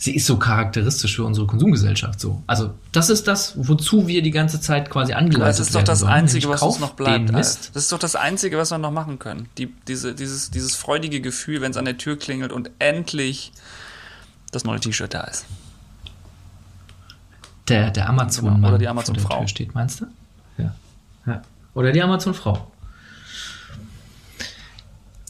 sie ist so charakteristisch für unsere Konsumgesellschaft so. Also das ist das, wozu wir die ganze Zeit quasi angeleitet Das ist doch werden das sollen, Einzige, was uns noch bleibt. Das ist doch das Einzige, was wir noch machen können. Die, diese, dieses, dieses freudige Gefühl, wenn es an der Tür klingelt und endlich das neue T-Shirt da ist. Der, der Amazon-Mann Genau, oder die Amazon-Frau. Tür steht, meinst du? Ja. ja. Oder die Amazon-Frau.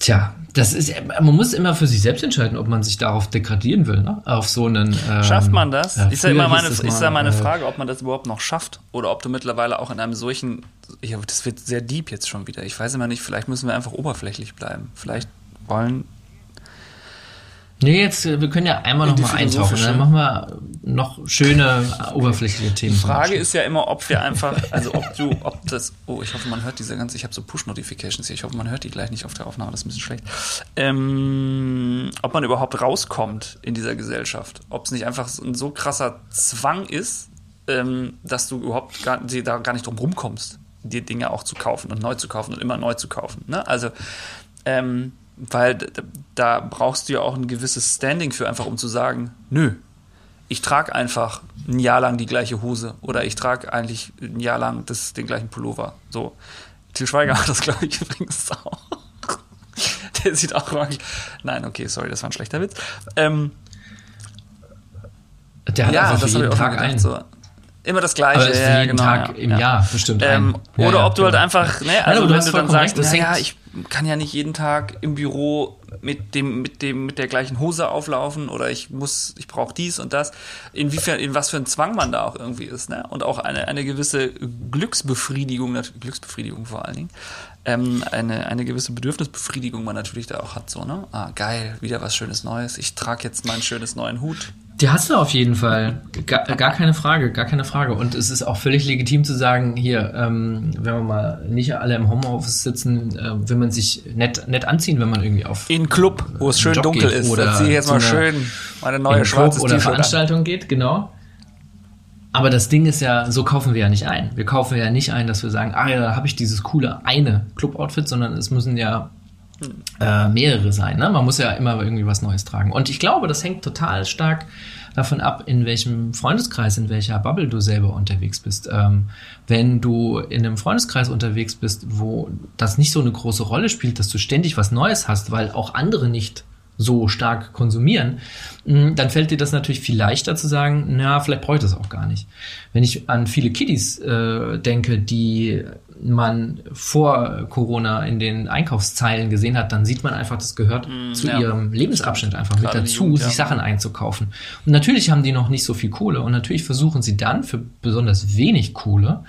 Tja, das ist, man muss immer für sich selbst entscheiden, ob man sich darauf degradieren will, ne? Auf so einen. Ähm, Schafft man das? ja, ist ja immer meine, ist mal, meine äh, Frage, ob man das überhaupt noch schafft oder ob du mittlerweile auch in einem solchen, ja, das wird sehr deep jetzt schon wieder. Ich weiß immer nicht, vielleicht müssen wir einfach oberflächlich bleiben. Vielleicht wollen, Nee, jetzt, äh, wir können ja einmal In die noch mal eintauchen. philosophische- Dann machen wir noch schöne, oberflächliche Themen. Die Frage ist ja immer, ob wir einfach, also ob du, ob das, oh, ich hoffe, man hört diese ganze, ich habe so Push-Notifications hier, ich hoffe, man hört die gleich nicht auf der Aufnahme, das ist ein bisschen schlecht. Ähm, ob man überhaupt rauskommt in dieser Gesellschaft, ob es nicht einfach so ein so krasser Zwang ist, ähm, dass du überhaupt gar, da gar nicht drum rumkommst, dir Dinge auch zu kaufen und neu zu kaufen und immer neu zu kaufen. Ne? Also, ähm, weil da brauchst du ja auch ein gewisses Standing für, einfach um zu sagen, nö, ich trage einfach ein Jahr lang die gleiche Hose oder ich trage eigentlich ein Jahr lang das, den gleichen Pullover. So. Til Schweiger hat das, glaube ich, übrigens auch. Der sieht auch irgendwie. Nein, okay, sorry, das war ein schlechter Witz. Ähm, Der hat einfach für hab jeden ich mir Tag einen. So. Immer das Gleiche. Aber das ja, jeden genau, Tag ja, im ja. Jahr bestimmt Ähm, ein. Ja, oder ja, ob du halt genau. einfach, ne, also aber du wenn du dann sagst, recht, das naja, hängt- ich kann ja nicht jeden Tag im Büro mit dem, mit dem, mit der gleichen Hose auflaufen oder ich muss, ich brauche dies und das. Inwiefern, in was für ein Zwang man da auch irgendwie ist, ne? Und auch eine, eine gewisse Glücksbefriedigung, Glücksbefriedigung vor allen Dingen, ähm, eine, eine gewisse Bedürfnisbefriedigung man natürlich da auch hat, so, ne? Ah, geil, wieder was Schönes Neues. Ich trage jetzt meinen schönes neuen Hut. Die hast du auf jeden Fall. Gar, gar keine Frage, gar keine Frage. Und es ist auch völlig legitim zu sagen, hier, ähm, wenn wir mal nicht alle im Homeoffice sitzen, äh, will man sich nett, nett anziehen, wenn man irgendwie auf In einen Club, wo es schön Job dunkel ist. oder ziehe ich jetzt zu mal schön meine in neue Club schwarzes oder T-Shirt an. Veranstaltung geht, genau. Aber das Ding ist ja, so kaufen wir ja nicht ein. Wir kaufen ja nicht ein, dass wir sagen, ah ja, da habe ich dieses coole eine Club-Outfit, sondern es müssen ja äh, mehrere sein. Ne? Man muss ja immer irgendwie was Neues tragen. Und ich glaube, das hängt total stark davon ab, in welchem Freundeskreis, in welcher Bubble du selber unterwegs bist. Ähm, wenn du in einem Freundeskreis unterwegs bist, wo das nicht so eine große Rolle spielt, dass du ständig was Neues hast, weil auch andere nicht so stark konsumieren, mh, dann fällt dir das natürlich viel leichter zu sagen, na, vielleicht brauche ich das auch gar nicht. Wenn ich an viele Kiddies äh, denke, die man vor Corona in den Einkaufszeilen gesehen hat, dann sieht man einfach, das gehört zu ja. ihrem Lebensabschnitt einfach mit Gerade die dazu, Jugend, ja. sich Sachen einzukaufen. Und natürlich haben die noch nicht so viel Kohle und natürlich versuchen sie dann für besonders wenig Kohle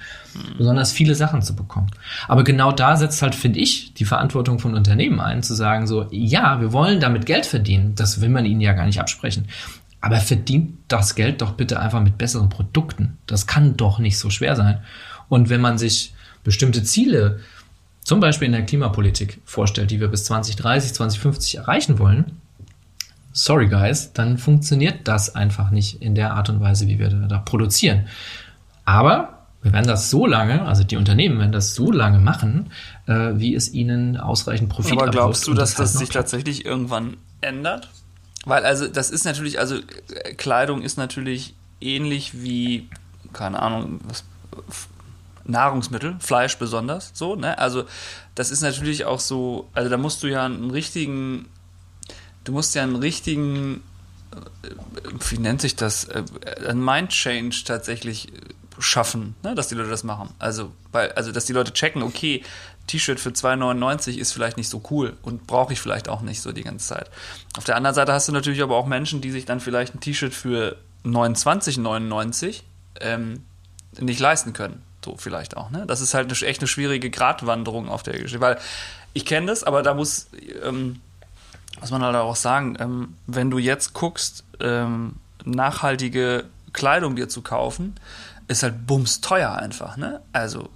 besonders viele Sachen zu bekommen. Aber genau da setzt halt, finde ich, die Verantwortung von Unternehmen ein, zu sagen so, ja, wir wollen damit Geld verdienen. Das will man ihnen ja gar nicht absprechen. Aber verdient das Geld doch bitte einfach mit besseren Produkten. Das kann doch nicht so schwer sein. Und wenn man sich bestimmte Ziele, zum Beispiel in der Klimapolitik vorstellt, die wir bis 2030, 2050 erreichen wollen, sorry guys, dann funktioniert das einfach nicht in der Art und Weise, wie wir da, produzieren. Aber wir werden das so lange, also die Unternehmen werden das so lange machen, äh, wie es ihnen ausreichend Profit Aber glaubst du, dass das noch sich tatsächlich irgendwann ändert? Weil also das ist natürlich, also äh, Kleidung ist natürlich ähnlich wie, keine Ahnung, was, Nahrungsmittel, Fleisch besonders, so, ne? Also das ist natürlich auch so, also da musst du ja einen richtigen, du musst ja einen richtigen, äh, wie nennt sich das, äh, ein Mind-Change tatsächlich äh, schaffen, ne? dass die Leute das machen. Also, weil, also dass die Leute checken, okay, T-Shirt für 2,99 ist vielleicht nicht so cool und brauche ich vielleicht auch nicht so die ganze Zeit. Auf der anderen Seite hast du natürlich aber auch Menschen, die sich dann vielleicht ein T-Shirt für 29,99 ähm, nicht leisten können. So vielleicht auch. Ne? Das ist halt eine, echt eine schwierige Gratwanderung auf der Geschichte. Weil ich kenne das, aber da muss, ähm, muss man halt auch sagen, ähm, wenn du jetzt guckst, ähm, nachhaltige Kleidung dir zu kaufen, ist halt bums teuer einfach. Ne? Also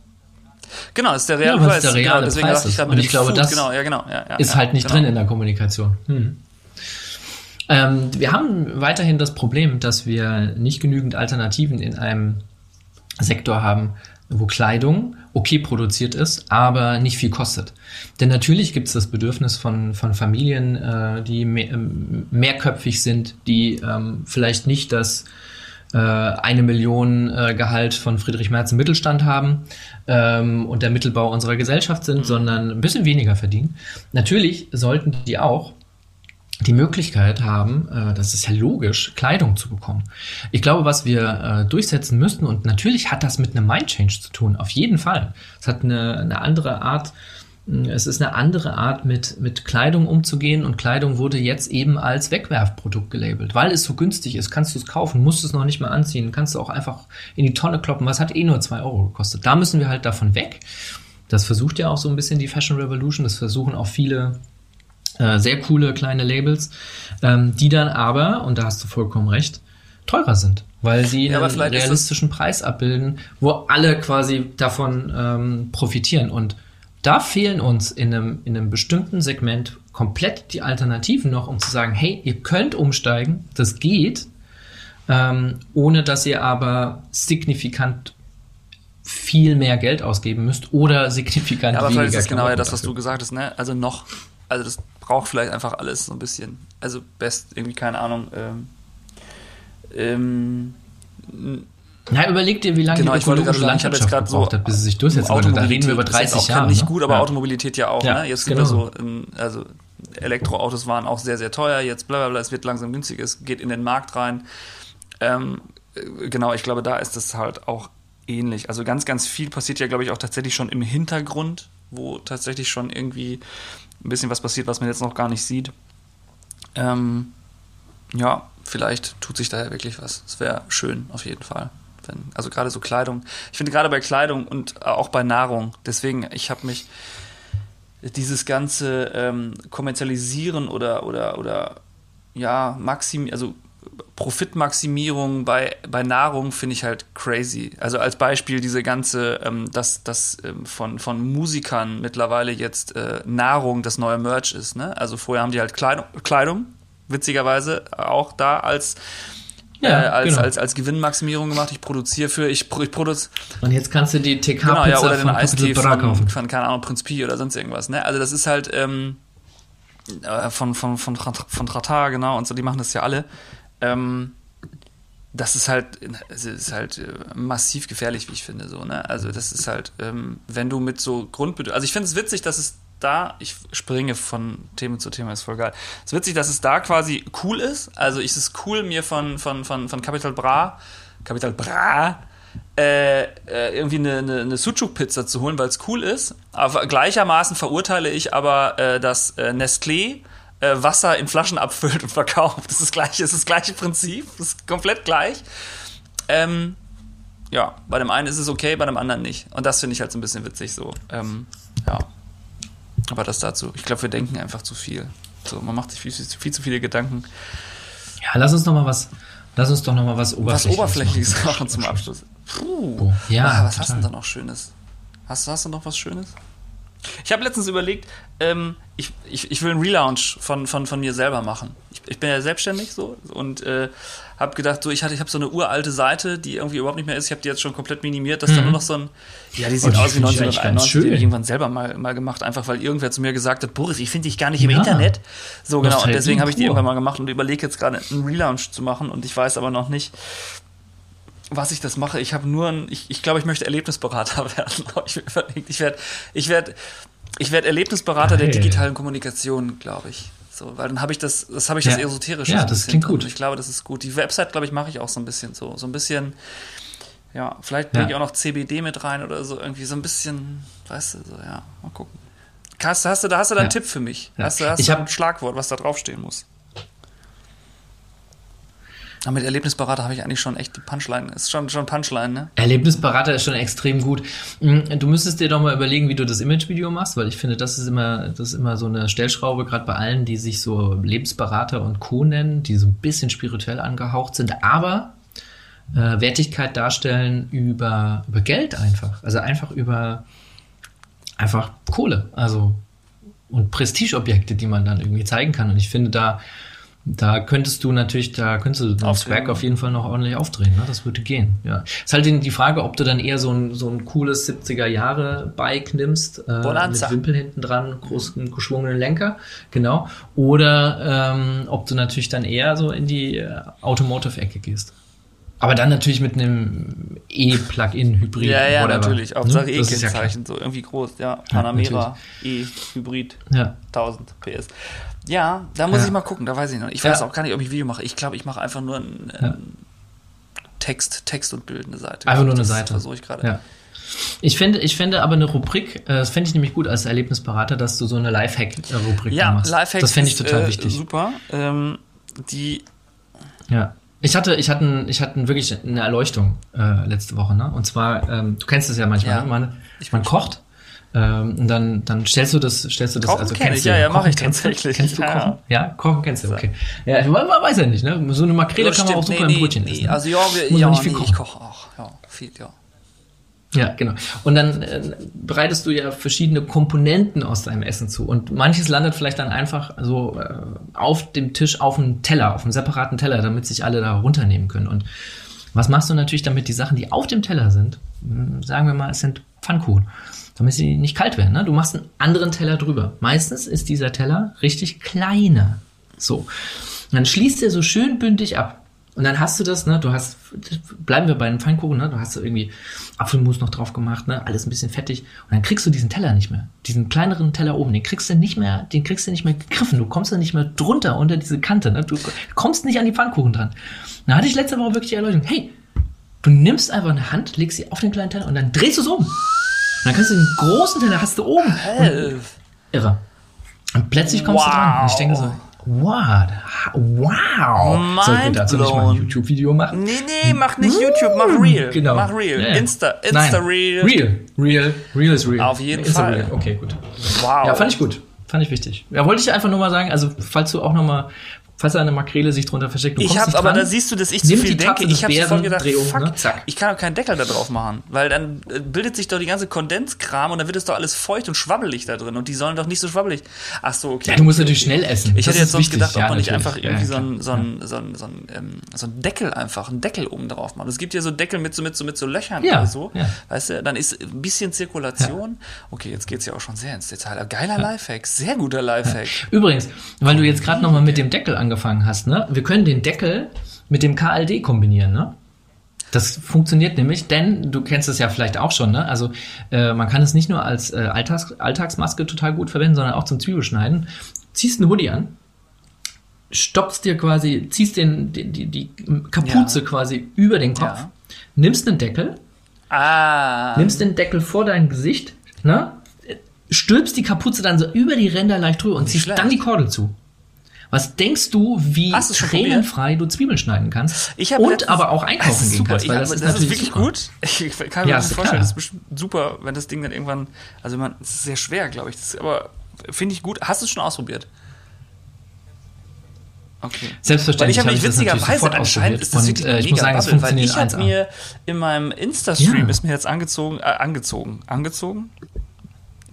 Genau, das ist der reale Ja, Preis. der reale genau, deswegen Preis dachte ich ist. gerade Und mit ich glaube, Food, das genau, ja, genau, ja, ja, ist halt nicht genau. drin in der Kommunikation. Hm. Ähm, wir haben weiterhin das Problem, dass wir nicht genügend Alternativen in einem Sektor haben, wo Kleidung okay produziert ist, aber nicht viel kostet. Denn natürlich gibt es das Bedürfnis von, von Familien, äh, die mehr, ähm, mehrköpfig sind, die ähm, vielleicht nicht das äh, eine Million äh, Gehalt von Friedrich Merz im Mittelstand haben ähm, und der Mittelbau unserer Gesellschaft sind, sondern ein bisschen weniger verdienen. Natürlich sollten die auch die Möglichkeit haben, äh, das ist ja logisch, Kleidung zu bekommen. Ich glaube, was wir äh, durchsetzen müssten, und natürlich hat das mit einem Mind-Change zu tun, auf jeden Fall. Es hat eine, eine andere Art, mh, es ist eine andere Art, mit, mit Kleidung umzugehen und Kleidung wurde jetzt eben als Wegwerfprodukt gelabelt. Weil es so günstig ist, kannst du es kaufen, musst es noch nicht mal anziehen, kannst du auch einfach in die Tonne kloppen, was hat eh nur zwei Euro gekostet. Da müssen wir halt davon weg. Das versucht ja auch so ein bisschen die Fashion Revolution, das versuchen auch viele Äh, sehr coole kleine Labels, ähm, die dann aber, und da hast du vollkommen recht, teurer sind, weil sie Ja, aber einen ist realistischen Preis abbilden, wo alle quasi davon ähm, profitieren. Und da fehlen uns in einem, in einem bestimmten Segment komplett die Alternativen noch, um zu sagen, hey, ihr könnt umsteigen, das geht, ähm, ohne dass ihr aber signifikant viel mehr Geld ausgeben müsst oder signifikant Ja, aber ist weniger das genau ja das, was du gesagt hast, ne? Also noch, also das braucht vielleicht einfach alles so ein bisschen. Also best, irgendwie, keine Ahnung, ähm, ähm, Na, überleg dir, wie lange Genau, die ich wollte gerade sagen, ich habe jetzt gerade so hat, bis sie sich durchsetzen wollte. Da reden wir über Automobilität ist 30 jetzt auch Jahre. Nicht ne? gut, aber Ja. Automobilität ja auch. Ja, ne? Jetzt genau so, also Elektroautos waren auch sehr, sehr teuer, jetzt bla bla bla, es wird langsam günstig, es geht in den Markt rein. Ähm, äh, genau, ich glaube, da ist es halt auch ähnlich. Also ganz, ganz viel passiert ja, glaube ich, auch tatsächlich schon im Hintergrund, wo tatsächlich schon irgendwie ein bisschen was passiert, was man jetzt noch gar nicht sieht. Ähm, ja, vielleicht tut sich da ja wirklich was. Es wäre schön, auf jeden Fall. Wenn, also gerade so Kleidung. Ich finde gerade bei Kleidung und auch bei Nahrung, deswegen, ich habe mich dieses ganze ähm, Kommerzialisieren oder, oder, oder ja, Maxim, also Profitmaximierung bei, bei Nahrung finde ich halt crazy. Also als Beispiel diese ganze, ähm, dass das ähm, von, von Musikern mittlerweile jetzt äh, Nahrung das neue Merch ist. Ne? Also vorher haben die halt Kleidung, Kleidung witzigerweise auch da als, Ja, äh, als, genau. als, als Gewinnmaximierung gemacht. Ich produziere für, ich, ich produziere Und jetzt kannst du die TK-Pizza Genau, ja, oder den von Eistee von, kaufen. von, keine Ahnung, Prinz Pi oder sonst irgendwas. Ne? Also das ist halt ähm, äh, von, von, von, Trat- von Tratar, genau, und so, die machen das ja alle. Ähm, das ist halt, ist halt äh, massiv gefährlich, wie ich finde. So, ne? Also das ist halt, ähm, wenn du mit so Grundbedürfnissen, also ich finde es witzig, dass es da, ich springe von Thema zu Thema, ist voll geil. Es ist witzig, dass es da quasi cool ist. Also ist es cool, mir von, von, von, von Capital Bra, Capital Bra, äh, äh, irgendwie eine, eine, eine Sucuk-Pizza zu holen, weil es cool ist. Aber gleichermaßen verurteile ich aber, äh, dass äh, Nestlé äh, Wasser in Flaschen abfüllt und verkauft. Das ist das gleiche, das ist das gleiche Prinzip, das ist komplett gleich. Ähm, ja, bei dem einen ist es okay, bei dem anderen nicht. Und das finde ich halt so ein bisschen witzig so. Ähm, ja. Aber das dazu. Ich glaube, wir denken einfach zu viel. So, man macht sich viel, viel, viel zu viele Gedanken. Ja, lass uns noch mal was, lass uns doch noch mal was Was Oberflächliches Oberflächliches machen. machen zum Abschluss. Puh. Oh, ja, ah, was hast du denn da noch Schönes? Hast, hast du noch was Schönes? Ich habe letztens überlegt, ähm, ich, ich, ich will einen Relaunch von, von, von mir selber machen. Ich, ich bin ja selbstständig so und äh, habe gedacht, so ich hatte, ich habe so eine uralte Seite, die irgendwie überhaupt nicht mehr ist. Ich habe die jetzt schon komplett minimiert, dass da nur noch so ein, ja, die sieht Mhm. Oh, aus wie finde ich eigentlich ganz 1991, die habe ich irgendwann selber mal, mal gemacht, einfach weil irgendwer zu mir gesagt hat, Boris, ich finde dich gar nicht im Ja. Internet. So genau, und Nostalgie deswegen habe ich die irgendwann mal gemacht und überlege jetzt gerade einen Relaunch zu machen und ich weiß aber noch nicht, was ich das mache. Ich habe nur ein, ich, ich glaube, ich möchte Erlebnisberater werden. Ich, überlegt. ich werde ich werd, ich werd Erlebnisberater der Geil. digitalen Kommunikation, glaube ich. So, weil dann habe ich das, das habe ich das Ja. Esoterische. Ja, das klingt drin. gut. Ich glaube, das ist gut. Die Website, glaube ich, mache ich auch so ein bisschen so. So ein bisschen, ja, vielleicht bringe Ja. ich auch noch CBD mit rein oder so, irgendwie so ein bisschen, weißt du, so, ja, mal gucken. Hast, hast du, da hast du da einen. Tipp für mich? Hast du, hast Ich du hab- ein Schlagwort, was da draufstehen muss? Aber mit Erlebnisberater habe ich eigentlich schon echt die Punchline. Ist schon, schon Punchline, ne? Erlebnisberater ist schon extrem gut. Mm, Du müsstest dir doch mal überlegen, wie du das Imagevideo machst, weil ich finde, das ist immer, das ist immer so eine Stellschraube, gerade bei allen, die sich so Lebensberater und Co. nennen, die so ein bisschen spirituell angehaucht sind, aber äh, Wertigkeit darstellen über, über Geld einfach. Also einfach über einfach Kohle. Also und Prestigeobjekte, die man dann irgendwie zeigen kann. Und ich finde, da, da könntest du natürlich, da könntest du den Aufdrehen. Swag auf jeden Fall noch ordentlich aufdrehen. Ne? Das würde gehen. Ja. Ist halt die Frage, ob du dann eher so ein, so ein cooles 70er-Jahre-Bike nimmst, äh, Bonanza. mit Wimpel hinten dran, großen geschwungenen Lenker, genau. Oder ähm, ob du natürlich dann eher so in die äh, Automotive-Ecke gehst. Aber dann natürlich mit einem E-Plug-in-Hybrid. Ja, ja, whatever. natürlich. Hauptsache Ne? Ist ja. E-Kennzeichen, so irgendwie groß. Ja, Panamera, E-Hybrid, Ja. 1000 PS. Ja, da muss Ja. ich mal gucken, da weiß ich noch. nicht. Ich weiß Ja. auch gar nicht, ob ich Video mache. Ich glaube, ich mache einfach nur ein, Ja. ähm, Text, Text und Bild, eine Seite. Einfach nur eine Das Seite. Versuche ich gerade. Ja. Ich finde, ich finde aber eine Rubrik, äh, das fände ich nämlich gut als Erlebnisberater, dass du so eine Lifehack-Rubrik Ja, machst. Lifehack das fände ich ist, total äh, wichtig. Super. Ähm, die Ja. Ich hatte, ich hatte, ich hatte wirklich eine Erleuchtung äh, letzte Woche, ne? Und zwar, ähm, du kennst es ja manchmal, Ja. ne? man, Ich man kocht Ähm, und dann, dann stellst du das, stellst du das, Kochen also kenn kennst ich, du ja, ja, mach Kochen ich kennst du? tatsächlich, Kennst du ja. Kochen? Ja, Kochen kennst du, okay. Ja, man, man weiß ja nicht, ne? So eine Makrele kann man auch super im Brötchen essen. ne? Also ja, wir, Muss ja nicht viel nee, kochen. ich koche auch. Ja, viel, ja. Ja, genau. Und dann äh, bereitest du ja verschiedene Komponenten aus deinem Essen zu. Und manches landet vielleicht dann einfach so äh, auf dem Tisch, auf dem Teller, auf einem separaten Teller, damit sich alle da runternehmen können. Und was machst du natürlich damit die Sachen, die auf dem Teller sind? Hm, Sagen wir mal, es sind Pfannkuchen. Damit sie nicht kalt werden. Ne? Du machst einen anderen Teller drüber. Meistens ist dieser Teller richtig kleiner. So. Und dann schließt er so schön bündig ab. Und dann hast du das, ne, du hast, bleiben wir bei den Pfannkuchen, ne, du hast irgendwie Apfelmus noch drauf gemacht, ne, alles ein bisschen fettig. Und dann kriegst du diesen Teller nicht mehr. Diesen kleineren Teller oben, den kriegst du nicht mehr, den kriegst du nicht mehr gegriffen. Du kommst da nicht mehr drunter unter diese Kante, ne, du kommst nicht an die Pfannkuchen dran. Da hatte ich letzte Woche wirklich die Erleuchtung. Hey, du nimmst einfach eine Hand, legst sie auf den kleinen Teller und dann drehst du es um. Und dann kannst du den großen Teller hast du oben. Irre. Und plötzlich kommst du dran. Und ich denke so, wow, wow. Sollten wir dazu nicht mal ein. YouTube-Video machen? Nee, nee, mach nicht YouTube, mach Real. Genau. Mach Real. Ja, ja. Insta, Nein. Insta Real. Real. Real. Real ist real. Auf jeden Insta Fall. Real. Okay, gut. Wow. Ja, fand ich gut. Fand ich wichtig. Ja, wollte ich einfach nur mal sagen, also falls du auch noch mal, falls eine Makrele sich drunter versteckt, du Ich kommst hab, nicht aber da siehst du, dass ich zu viel denke. Ich habe sofort gedacht, Bärendrehung, fuck, ne? Zack. ich kann doch keinen Deckel da drauf machen, weil dann äh, bildet sich doch die ganze Kondenskram und dann wird es doch alles feucht und schwabbelig da drin und die sollen doch nicht so schwabbelig. Ach so, okay. Ja, du musst natürlich schnell essen. Ich Das hätte jetzt sonst wichtig. gedacht, ob Ja, man nicht einfach irgendwie ja, so einen so ein, so ein, so ein, ähm, so ein Deckel einfach, einen Deckel oben drauf machen. Es gibt ja so Deckel mit so, mit so, mit so Löchern Ja, oder so. Weißt du, dann ist ein bisschen Zirkulation. Okay, jetzt geht's ja auch schon sehr ins Detail. Aber Geiler Lifehack, sehr guter Lifehack. Übrigens, weil du jetzt gerade noch mal mit dem Deckel angefangen hast, ne? Wir können den Deckel mit dem KLD kombinieren, ne? Das funktioniert nämlich, denn du kennst es ja vielleicht auch schon, ne? Also äh, man kann es nicht nur als äh, Alltags Alltagsmaske total gut verwenden, sondern auch zum Zwiebelschneiden. Ziehst einen Hoodie an, stoppst dir quasi, ziehst den, die, die, die Kapuze Ja. quasi über den Kopf, Ja. nimmst einen Deckel, Ah. nimmst den Deckel vor dein Gesicht, ne? Stülpst die Kapuze dann so über die Ränder leicht drüber und ziehst schlecht. dann die Kordel zu. Was denkst du, wie tränenfrei du Zwiebeln schneiden kannst Ich und letztens- aber auch Das einkaufen gehen super. kannst? Ich Weil hab- das ist das ist wirklich super. gut. Ich kann mir Ja, das vorstellen, klar. das ist super, wenn das Ding dann irgendwann, also man, es ist sehr schwer, glaube ich. Das ist, aber finde ich gut. Hast du es schon ausprobiert? Okay. Weil Selbstverständlich ich habe mich ich das witzigerweise anscheinend ist das Und wirklich äh, ich muss mega sagen, es Bubble, weil ich habe 1A. mir in meinem Insta-Stream Ja. ist mir jetzt angezogen, äh, angezogen, angezogen.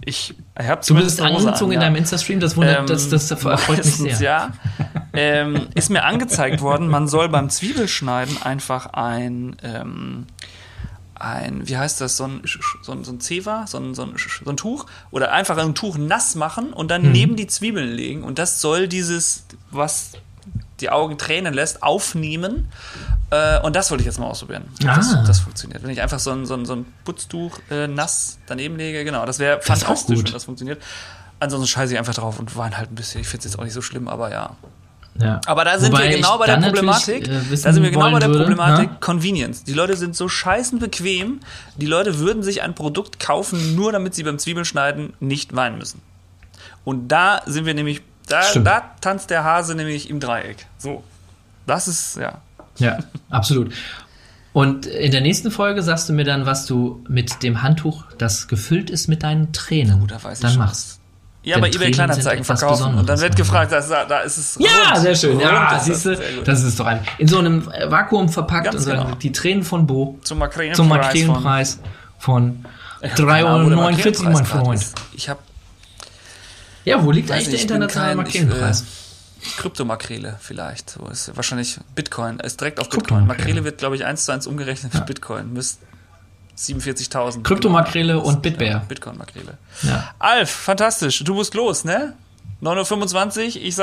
Ich, habe Du bist angezogen in deinem Insta-Stream, das wundert, Ähm, das, das erfreut mich sehr. Ja. ähm, ist mir angezeigt worden, man soll beim Zwiebelschneiden einfach ein, ähm, ein, wie heißt das, so ein, so ein, so ein Zewa, so ein, so, ein, so ein Tuch oder einfach ein Tuch nass machen und Mhm. dann neben die Zwiebeln legen und das soll dieses, was die Augen tränen lässt, aufnehmen. Äh, und das wollte ich jetzt mal ausprobieren. ob Das, Ah. das funktioniert. Wenn ich einfach so ein, so ein, so ein Putztuch äh, nass daneben lege, genau, das wäre fantastisch, gut. wenn das funktioniert. Ansonsten scheiße ich einfach drauf und weine halt ein bisschen. Ich finde es jetzt auch nicht so schlimm, aber ja. Ja. Aber da sind Wobei wir genau bei der Problematik. äh, da sind wir genau bei der würde, Problematik ne? Convenience. Die Leute sind so scheißen bequem. Die Leute würden sich ein Produkt kaufen, nur damit sie beim Zwiebelschneiden nicht weinen müssen. Und da sind wir nämlich, da, da tanzt der Hase nämlich im Dreieck. So. Das ist, ja. Ja, absolut. Und in der nächsten Folge sagst du mir dann, was du mit dem Handtuch, das gefüllt ist mit deinen Tränen, Gut, da weiß ich dann schon. machst. Ja, Denn bei eBay Kleinanzeigen verkaufen. Und dann wird gefragt, da, da ist es. Ja, rund. sehr schön. Rund Ja, ist siehst du, das ist doch ein. In so einem Vakuum verpackt Ganz und genau. die Tränen von Bo Zum Makrelenpreis. zum von- Makrelenpreis von der 3,49 Euro, mein Freund. Ich habe Ja, wo liegt eigentlich der internationale ich, Makrelenpreis? äh, Kryptomakrele vielleicht. So ist wahrscheinlich Bitcoin. Ist direkt auf Kryptomakrele. Bitcoin. Makrele wird, glaube ich, eins zu eins umgerechnet mit Bitcoin. Müsst 47.000. Kryptomakrele und Bitbär. Bitcoin-Makrele. Ja. Alf, fantastisch. Du musst los, ne? 9.25 Uhr, ich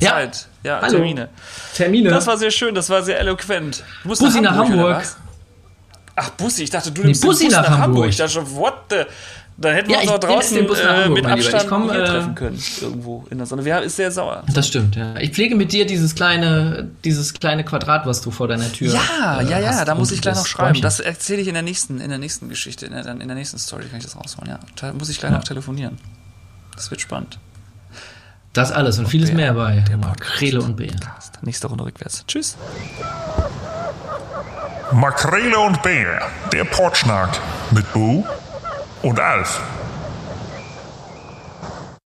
Ja. Zeit. Ja, Hallo. Termine. Termine. Das war sehr schön, das war sehr eloquent. Du musst Bussi nach Hamburg. was? Ach, Bussi, ich dachte, du nimmst Bussi den Bus nach nach, Hamburg. Ich dachte schon, what the... Dann hätten wir Ja, uns auch draußen den Bus nach äh, Hamburg, mit Abstand komm, hier äh, treffen können. Irgendwo in der Sonne. Wer ist sehr sauer? Das stimmt, ja. Ich pflege mit dir dieses kleine, dieses kleine Quadrat, was du vor deiner Tür Ja, äh, ja, ja, hast da muss und ich gleich noch schreiben. Das erzähle ich in der nächsten, in der nächsten Geschichte, in der, in der nächsten Story kann ich das rausholen, ja. Da muss ich gleich noch telefonieren. Das wird spannend. Das alles und vieles Bär. mehr bei Der Makrele und Bär. Nächste Runde rückwärts. Tschüss. Makrele und Bär, der Portschnack mit Bo und Alf.